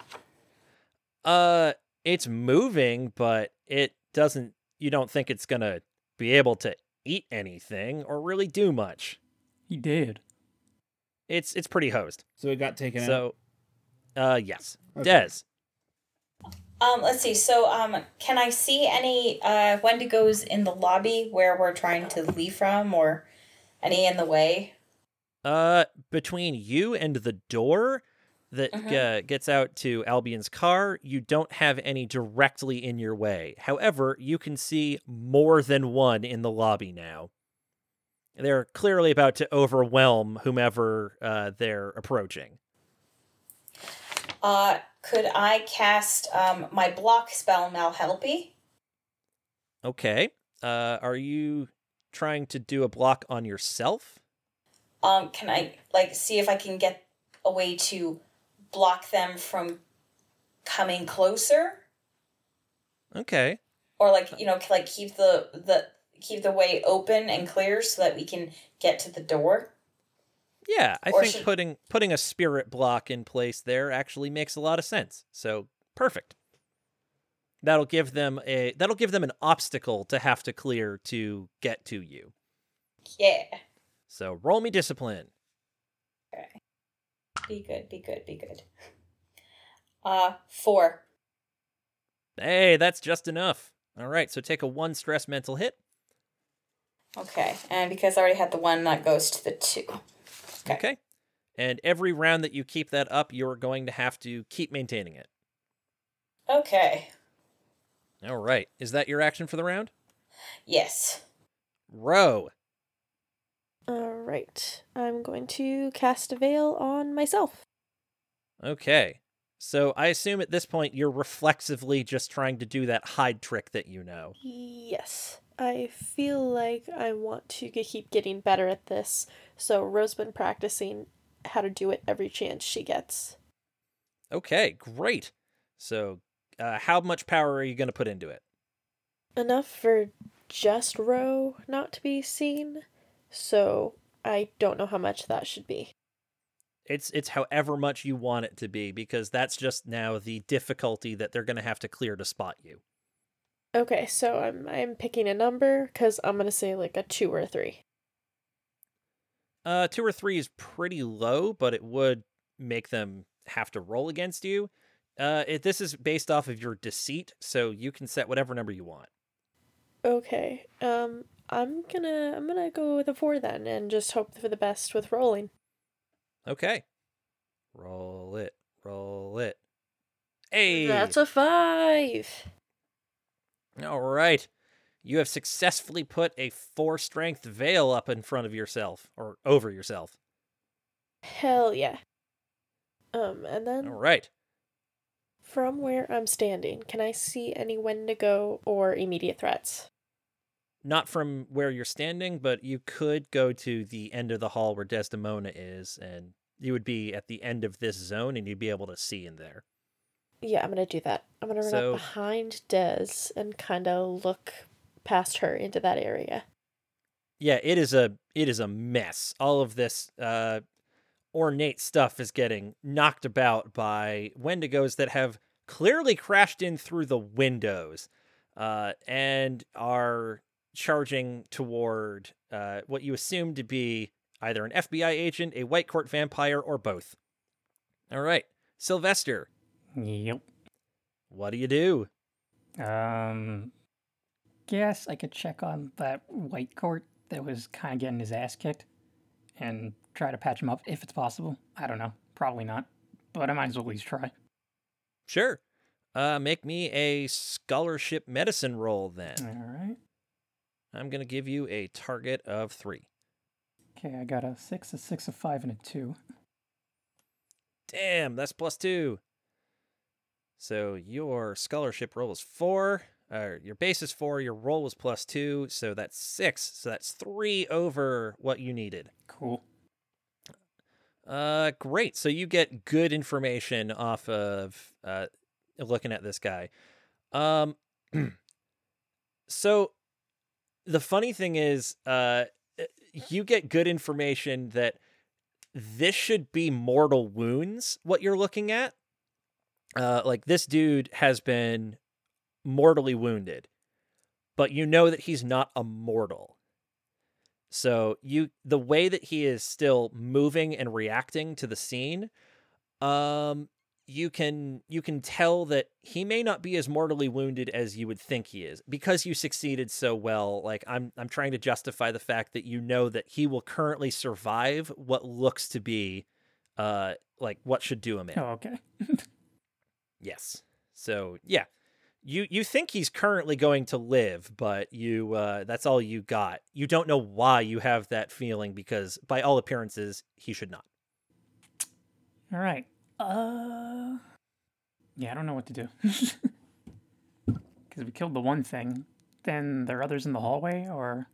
Uh, it's moving, but it doesn't. You don't think it's gonna be able to eat anything or really do much. He did. It's it's pretty hosed. So it got taken out. So, uh, yes, Okay. Des. Um. Let's see. So, um, can I see any uh Wendigos in the lobby where we're trying to leave from, or any in the way? Uh, between you and the door that Mhm. uh, gets out to Albion's car, you don't have any directly in your way. However, you can see more than one in the lobby now. They're clearly about to overwhelm whomever uh, they're approaching. Uh, could I cast um my block spell Malhelpy? Okay. Uh, are you trying to do a block on yourself? Um, can I like see if I can get a way to block them from coming closer, Okay. or like you know, like keep the the keep the way open and clear so that we can get to the door? Yeah, I Or think should- putting putting a spirit block in place there actually makes a lot of sense. So perfect. That'll give them a that'll give them an obstacle to have to clear to get to you. Yeah. So roll me discipline. Okay. Be good. Be good. Be good. Uh, four. Hey, that's just enough. All right, so take a one stress mental hit. Okay, and because I already had the one, that goes to the two. Okay. And every round that you keep that up, you're going to have to keep maintaining it. Okay. All right. Is that your action for the round? Yes. Ro. Alright. I'm going to cast a veil on myself. Okay. So I assume at this point you're reflexively just trying to do that hide trick that you know. Yes. I feel like I want to keep getting better at this, so Ro's been practicing how to do it every chance she gets. Okay, great. So, uh, how much power are you going to put into it? Enough for just Ro not to be seen, so I don't know how much that should be. It's it's however much you want it to be because that's just now the difficulty that they're going to have to clear to spot you. Okay, so I'm I'm picking a number because I'm gonna say like a two or a three. Uh, two or three is pretty low, but it would make them have to roll against you. Uh, it, this is based off of your deceit, so you can set whatever number you want. Okay, um, I'm gonna I'm gonna go with a four then, and just hope for the best with rolling. Okay, roll it, roll it. Hey, That's a five. all right. You have successfully put a four strength veil up in front of yourself or over yourself. Hell yeah. Um, and then All right. from where I'm standing, can I see any Wendigo or immediate threats? not from where you're standing, but you could go to the end of the hall where Desdemona is, and you would be at the end of this zone, and you'd be able to see in there. Yeah, I'm gonna do that. I'm gonna run So- up behind Des and kind of look past her into that area. Yeah, it is a it is a mess. All of this uh, ornate stuff is getting knocked about by Wendigos that have clearly crashed in through the windows, uh, and are charging toward uh, what you assume to be either an FBI agent, a White Court vampire, or both. All right, Sylvester. Yep. What do you do? Um, guess I could check on that white court that was kind of getting his ass kicked and try to patch him up if it's possible. I don't know. Probably not. But I might as well at least try. Sure. Uh, make me a scholarship medicine roll then. All right. I'm going to give you a target of three. Okay, I got a six, a six, a five, and a two. Damn, that's plus two. So your scholarship roll is four. Uh, your base is four. Your roll was plus two. So that's six. So that's three over what you needed. Cool. Uh, great. So you get good information off of uh, looking at this guy. Um, (clears throat) so the funny thing is, uh, you get good information that this should be mortal wounds. What you're looking at, uh, like this dude has been mortally wounded, but you know that he's not a mortal. So you the way that he is still moving and reacting to the scene, um, you can you can tell that he may not be as mortally wounded as you would think he is because you succeeded so well. Like I'm I'm trying to justify the fact that you know that he will currently survive what looks to be uh like what should do him in. Oh, okay. (laughs) Yes. So yeah, you you think he's currently going to live, but you uh, that's all you got. You don't know why you have that feeling because by all appearances he should not. All right. Uh. Yeah, I don't know what to do. (laughs) Because we killed the one thing. Then there are others in the hallway, or.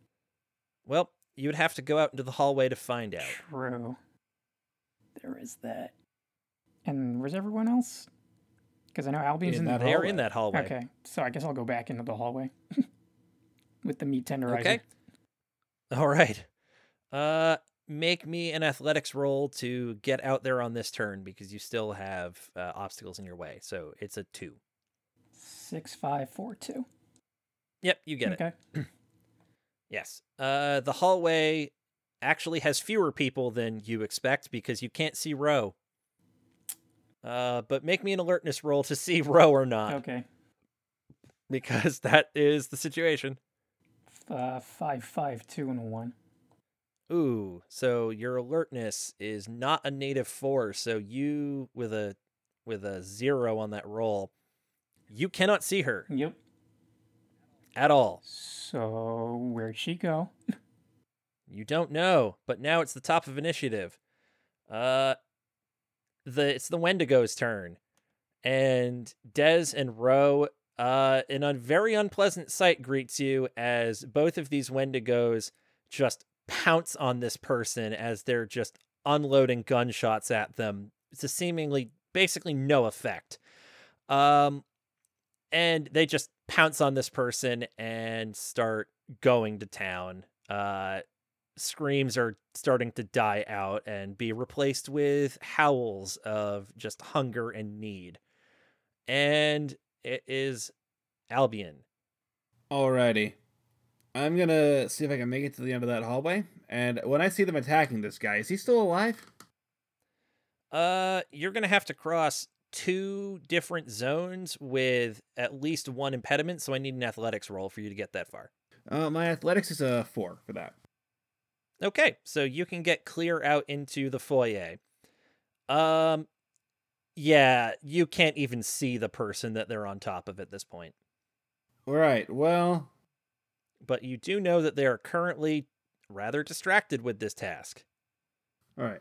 Well, you would have to go out into the hallway to find out. True. There is that. And where's everyone else? Because I know Albion's In in, that the They're hallway. in that hallway. Okay, so I guess I'll go back into the hallway (laughs) with the meat tenderizer. Okay. All right. Uh make me an athletics roll to get out there on this turn because you still have uh, obstacles in your way. So it's a 2. Six, five, four, two. Yep, you get it. okay. (clears throat) Yes. Uh, the hallway actually has fewer people than you expect because you can't see Ro. Uh, but make me an alertness roll to see (laughs) Ro or not Okay. because that is the situation. Uh, five, five, two, and a one. Ooh, so your alertness is not a native four, so you with a with a zero on that roll, you cannot see her Yep. at all. So where'd she go? (laughs) You don't know, but now it's the top of initiative. Uh the it's the Wendigo's turn. And Dez and Ro uh an un- very unpleasant sight greets you as both of these Wendigos just pounce on this person as they're just unloading gunshots at them to seemingly basically no effect. Um and they just pounce on this person and start going to town. Uh screams are starting to die out and be replaced with howls of just hunger and need. And it is Albion. Alrighty. I'm gonna see if I can make it to the end of that hallway. And when I see them attacking this guy, is he still alive? Uh, you're gonna have to cross two different zones with at least one impediment, so I need an athletics roll for you to get that far. Uh, my athletics is a four for that. Okay, so you can get clear out into the foyer. Um, yeah, you can't even see the person that they're on top of at this point. All right. Well, but you do know that they are currently rather distracted with this task. All right.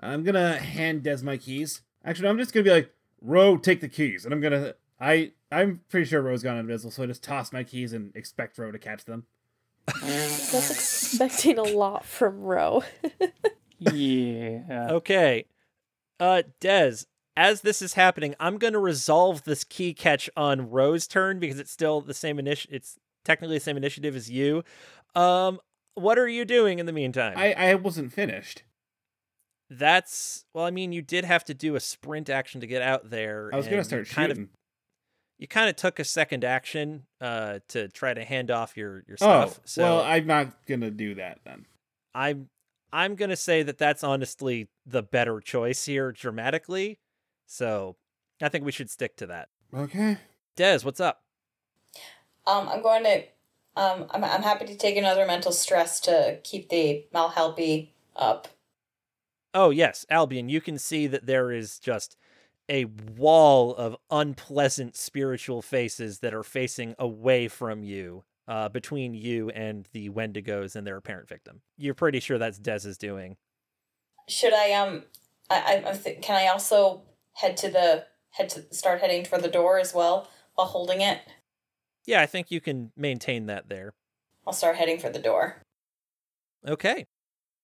I'm gonna hand Des my keys. Actually, I'm just gonna be like, Ro, take the keys, and I'm gonna. I I'm pretty sure Ro's gone invisible, so I just toss my keys and expect Ro to catch them. That's expecting a lot from Ro. yeah. Okay. Uh Dez, as this is happening, I'm going to resolve this key catch on Ro's turn because it's still the same initiative. It's technically the same initiative as you. Um what are you doing in the meantime? I I wasn't finished. That's well, I mean, you did have to do a sprint action to get out there. I was gonna start you kind shooting. Of, you kind of took a second action uh, to try to hand off your your Oh, stuff. so well, I'm not gonna do that then. I'm I'm gonna say that that's honestly the better choice here dramatically. So I think we should stick to that. Okay. Des, what's up? Um, I'm going to. Um, I'm, I'm happy to take another mental stress to keep the Malhelpy up. Oh yes, Albion, you can see that there is just a wall of unpleasant spiritual faces that are facing away from you, uh, between you and the Wendigos and their apparent victim. You're pretty sure that's Dez's doing. Should I um, I I th- can I also head to the head to start heading toward the door as well while holding it? Yeah, I think you can maintain that there. I'll start heading for the door. Okay.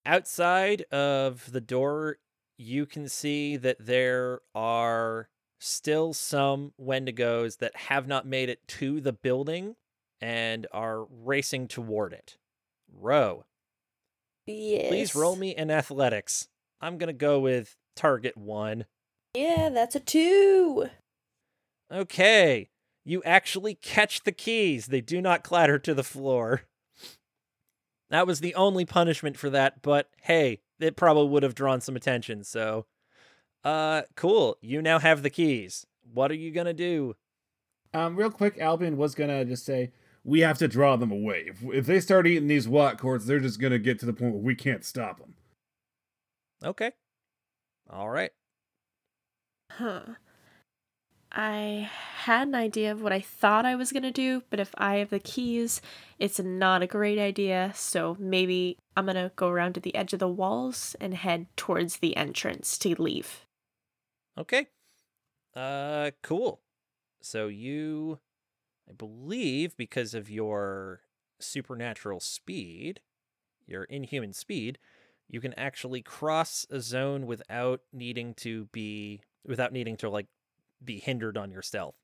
Outside of the door, you can see that there are still some Wendigos that have not made it to the building and are racing toward it. Ro, Yes. please roll me in athletics. I'm going to go with target one. Yeah, that's a two. Okay. You actually catch the keys. They do not clatter to the floor. That was the only punishment for that, but hey, it probably would have drawn some attention, so uh cool. You now have the keys. What are you going to do? Um, real quick, Albion was gonna just say we have to draw them away. If, if they start eating these White Courts, they're just gonna get to the point where we can't stop them. Okay. All right. Huh. I had an idea of what I thought I was gonna do, but if I have the keys, it's not a great idea. So maybe I'm gonna go around to the edge of the walls and head towards the entrance to leave. Okay. Uh cool. So you I believe because of your supernatural speed, your inhuman speed, you can actually cross a zone without needing to be without needing to like be hindered on your stealth.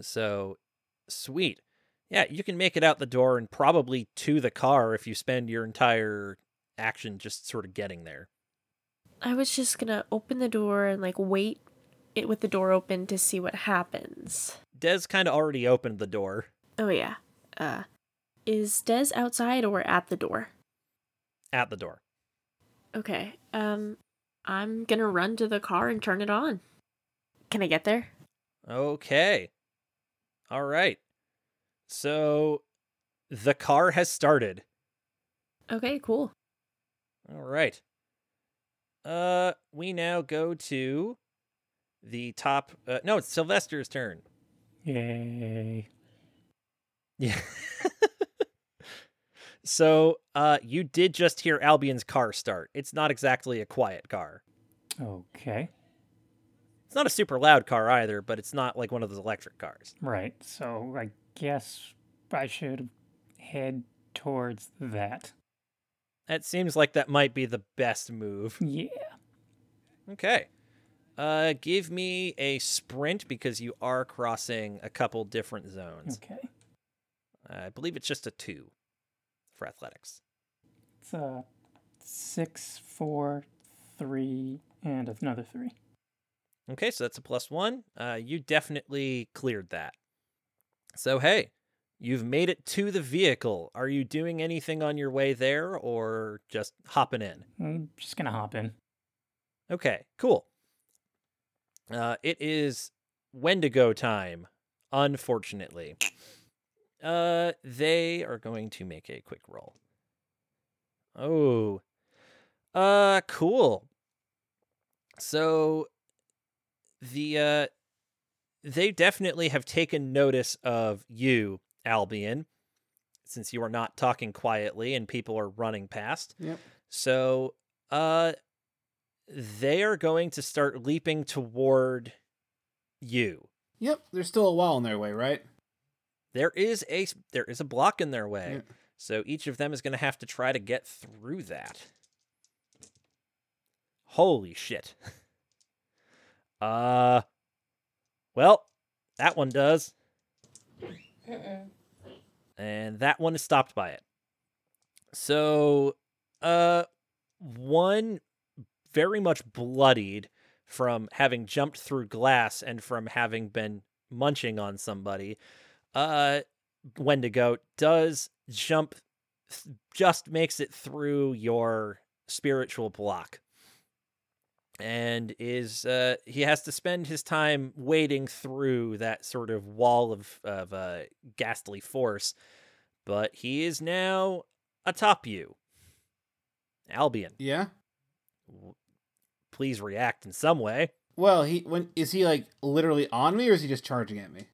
So sweet. Yeah, you can make it out the door and probably to the car if you spend your entire action just sort of getting there. I was just gonna open the door and like wait it with the door open to see what happens. Des kind of already opened the door. Oh yeah. Uh is Des outside or at the door? At the door. Okay. Um I'm gonna run to the car and turn it on. Can I get there? Okay. All right. So the car has started. Okay, cool. All right. Uh we now go to the top uh, no, it's Sylvester's turn. Yay. Yeah. (laughs) so, uh, you did just hear Albion's car start. It's not exactly a quiet car. Okay. It's not a super loud car either, but it's not like one of those electric cars. Right. So I guess I should head towards that. It seems like that might be the best move. Yeah. Okay. Uh, give me a sprint because you are crossing a couple different zones. Okay. I believe it's just a two for athletics. It's a six, four, three, and another three. Okay, so that's a plus one. Uh, you definitely cleared that. So, hey, you've made it to the vehicle. Are you doing anything on your way there or just hopping in? I'm just gonna hop in. Okay, cool. Uh, it is Wendigo time, unfortunately. Uh, they are going to make a quick roll. Oh, uh, cool. So, the uh, they definitely have taken notice of you, Albion, since you are not talking quietly and people are running past. Yep. So, uh, they are going to start leaping toward you. Yep, there's still a wall in their way, right? There is a there is a block in their way. Yeah. So each of them is going to have to try to get through that. Holy shit. (laughs) Uh well, that one does. And that one is stopped by it. So, uh one very much bloodied from having jumped through glass and from having been munching on somebody. Uh Wendigo does jump th- just makes it through your spiritual block and is uh he has to spend his time wading through that sort of wall of of uh ghastly force but he is now atop you albion Yeah. please react in some way Well, he when is he like literally on me or is he just charging at me?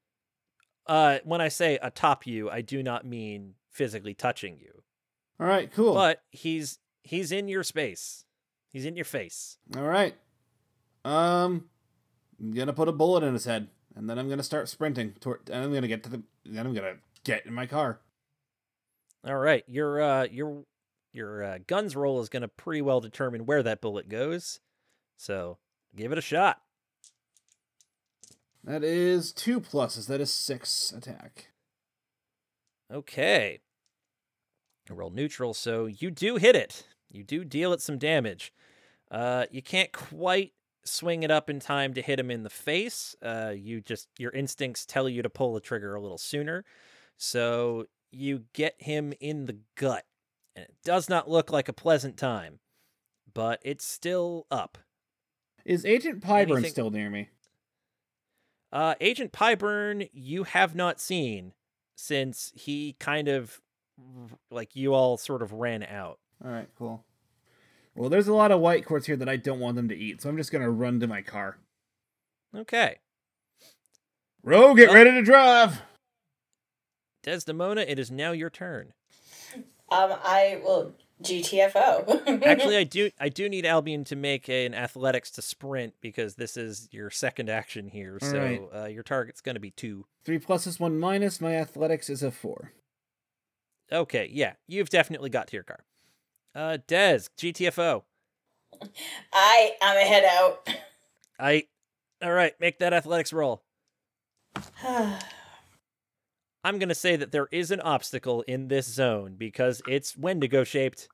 uh when i say atop you i do not mean physically touching you All right, cool. but he's he's in your space he's in your face All right. Um, I'm gonna put a bullet in his head, and then I'm gonna start sprinting toward. And I'm gonna get to the. Then I'm gonna get in my car. All right, your uh your your uh, guns roll is going to pretty well determine where that bullet goes. So, give it a shot. That is two pluses. That is six attack. Okay. Roll neutral, so you do hit it. You do deal it some damage. Uh you can't quite swing it up in time to hit him in the face. Uh you just your instincts tell you to pull the trigger a little sooner. So, you get him in the gut. And it does not look like a pleasant time, but it's still up. Is Agent Pyburn Anything- still near me? Uh, Agent Pyburn, you have not seen since he kind of like you all sort of ran out. All right, cool. Well, there's a lot of White Courts here that I don't want them to eat, so I'm just gonna run to my car. Okay, Ro, get Well- ready to drive. Desdemona, it is now your turn. Um, I will GTFO. Actually, I (laughs) do I do need Albion to make an athletics to sprint because this is your second action here. All so right. uh, your target's going to be two. Three pluses, one minus. My athletics is a four. Okay, yeah, you've definitely got to your car. Uh, Des, GTFO. I I'm a head out. I. All right, make that athletics roll. (sighs) I'm going to say that there is an obstacle in this zone because it's Wendigo shaped.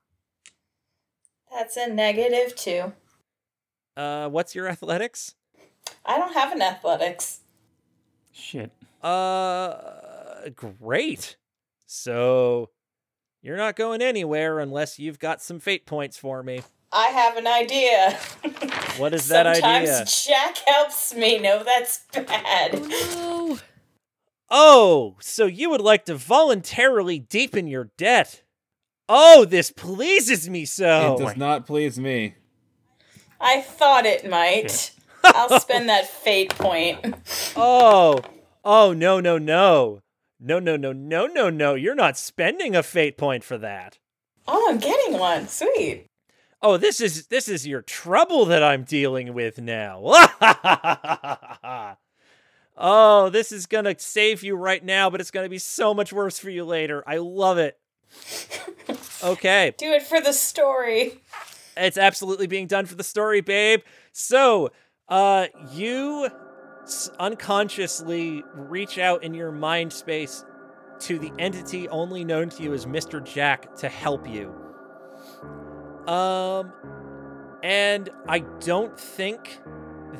That's a negative two. Uh, what's your athletics? I don't have an athletics. Shit. Uh, great. So you're not going anywhere unless you've got some fate points for me. I have an idea. (laughs) What is that idea? Sometimes idea? Jack helps me. No, that's bad. Oh, no. Oh, so you would like to voluntarily deepen your debt? Oh, this pleases me so. It does not please me. I thought it might. I'll spend that fate point. (laughs) Oh, oh no, no, no, No, no, no, no, no, no. You're not spending a fate point for that. Oh, I'm getting one. Sweet. Oh, this is this is your trouble that I'm dealing with now. (laughs) oh, this is going to save you right now, but it's going to be so much worse for you later. I love it. Okay. (laughs) Do it for the story. It's absolutely being done for the story, babe. So, uh, you unconsciously reach out in your mind space to the entity only known to you as Mr. Jack to help you. Um, and I don't think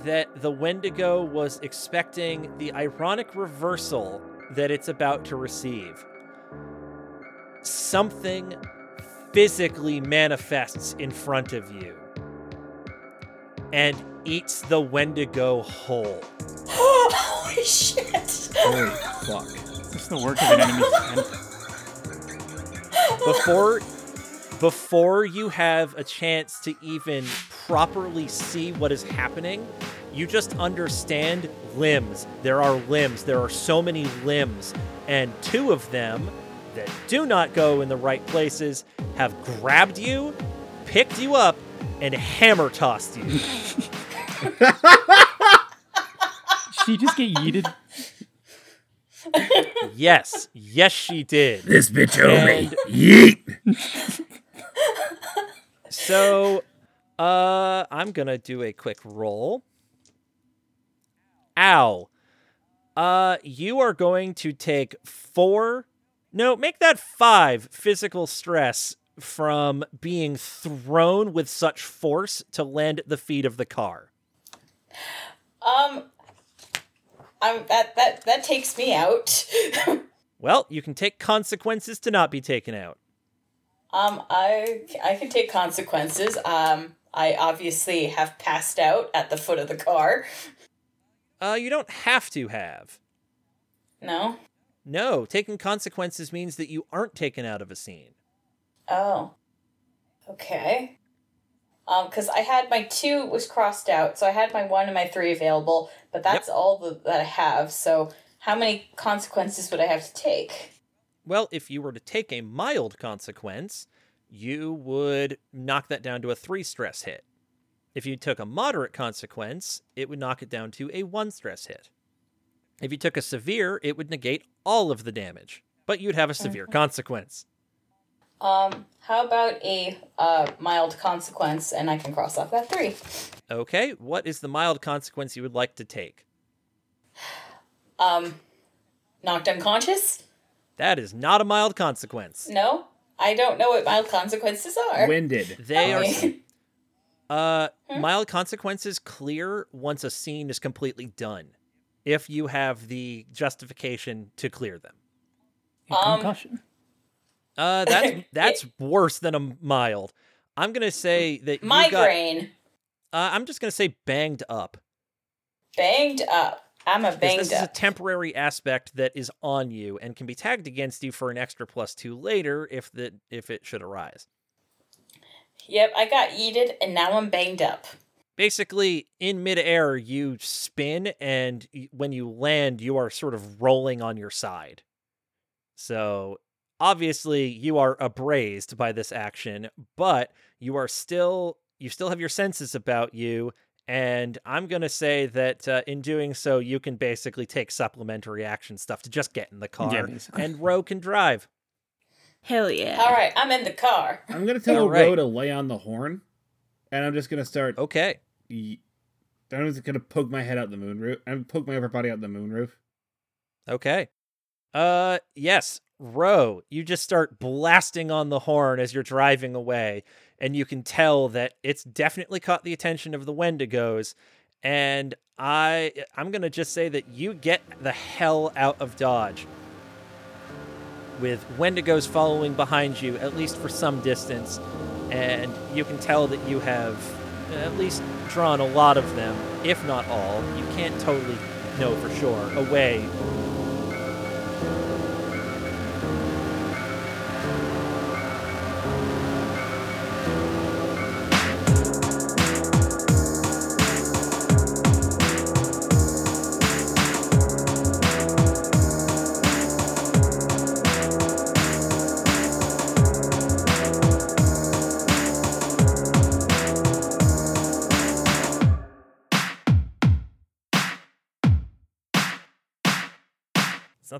that the Wendigo was expecting the ironic reversal that it's about to receive. Something physically manifests in front of you and eats the Wendigo whole. (gasps) Holy shit. Holy fuck. It's the work of an enemy before before you have a chance to even properly see what is happening you just understand limbs there are limbs there are so many limbs and two of them that do not go in the right places have grabbed you picked you up and hammer tossed you (laughs) She just get yeeted. yes yes she did This bitch owe me. And- Yeet. So, uh, I'm gonna do a quick roll. Ow. Uh, you are going to take four. No, make that five physical stress from being thrown with such force to land at the feet of the car. Um, I'm that that that takes me out. (laughs) Well, you can take consequences to not be taken out. um, I I can take consequences. Um, I obviously have passed out at the foot of the car. Uh, you don't have to have. No. No, taking consequences means that you aren't taken out of a scene. Oh. Okay. Um, because I had my two was crossed out, so I had my one and my three available, but that's all the, that I have. So how many consequences would I have to take? Well, if you were to take a mild consequence, you would knock that down to a three stress hit. If you took a moderate consequence, it would knock it down to a one stress hit. If you took a severe, it would negate all of the damage, but you'd have a severe consequence. Um, how about a uh mild consequence, and I can cross off that three. Okay, what is the mild consequence you would like to take? Um, knocked unconscious? That is not a mild consequence. No, I don't know what mild consequences are. Winded. They are Okay. (laughs) uh mild consequences clear once a scene is completely done. If you have the justification to clear them. A Um, concussion. Uh that's (laughs) that's worse than a mild. I'm going to say that you got Migraine. uh, I'm just going to say banged up. Banged up. I'm a banged up. This is a temporary aspect that is on you and can be tagged against you for an extra plus 2 later if the if it should arise. Yep, I got yeeted, and now I'm banged up. basically in midair you spin and when you land you are sort of rolling on your side so obviously you are abrased by this action but you are still you still have your senses about you and i'm going to say that uh, in doing so you can basically take supplementary action stuff to just get in the car basically. and Ro can drive Hell yeah. All right, I'm in the car. I'm gonna tell All Ro to lay on the horn, and I'm just gonna start. okay Ye- I'm just gonna poke my head out the moon roof. I'm poke my upper body out the moon roof. Okay. Uh yes, Ro. You just start blasting on the horn as you're driving away, and you can tell that it's definitely caught the attention of the Wendigos. And I I'm gonna just say that you get the hell out of Dodge. With Wendigos following behind you, at least for some distance, and you can tell that you have at least drawn a lot of them, if not all. You can't totally know for sure, away Thank you.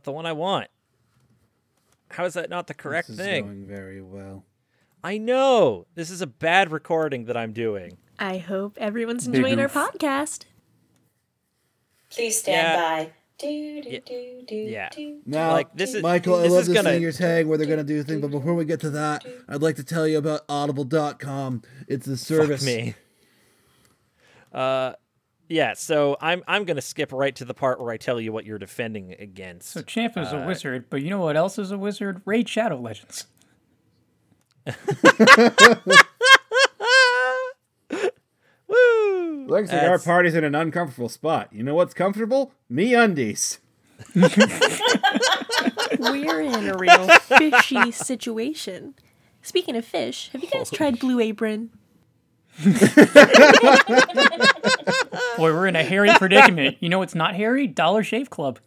Not the one I want. How is that not the correct this is thing? going very well. I know. This is a bad recording that I'm doing. I hope everyone's enjoying our podcast. Please stand Yeah. by. Do, do, do, do, Yeah. do. Now, Like, this is- Michael, I love is this gonna- thing you're saying where they're going to do things, but before we get to that, I'd like to tell you about Audible.com. It's the service. Fuck me. (laughs) Uh, yeah. So I'm I'm gonna skip right to the part where I tell you what you're defending against. So Champ is a Uh, wizard, but you know what else is a wizard? Raid Shadow Legends. (laughs) Woo! Looks like our party's in an uncomfortable spot. You know what's comfortable? Me undies. (laughs) We're in a real fishy situation. Speaking of fish, have you guys tried Blue Apron? (laughs) Boy, we're in a hairy predicament. You know what's not hairy? Dollar Shave Club.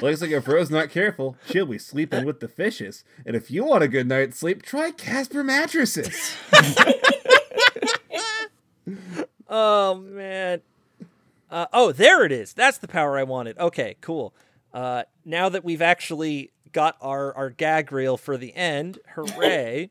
Looks like if Ro's not careful, she'll be sleeping with the fishes. And if you want a good night's sleep, try Casper mattresses. (laughs) Oh man. Uh, oh, there it is. That's the power I wanted. Okay, cool. Uh, now that we've actually got our our gag reel for the end, hooray!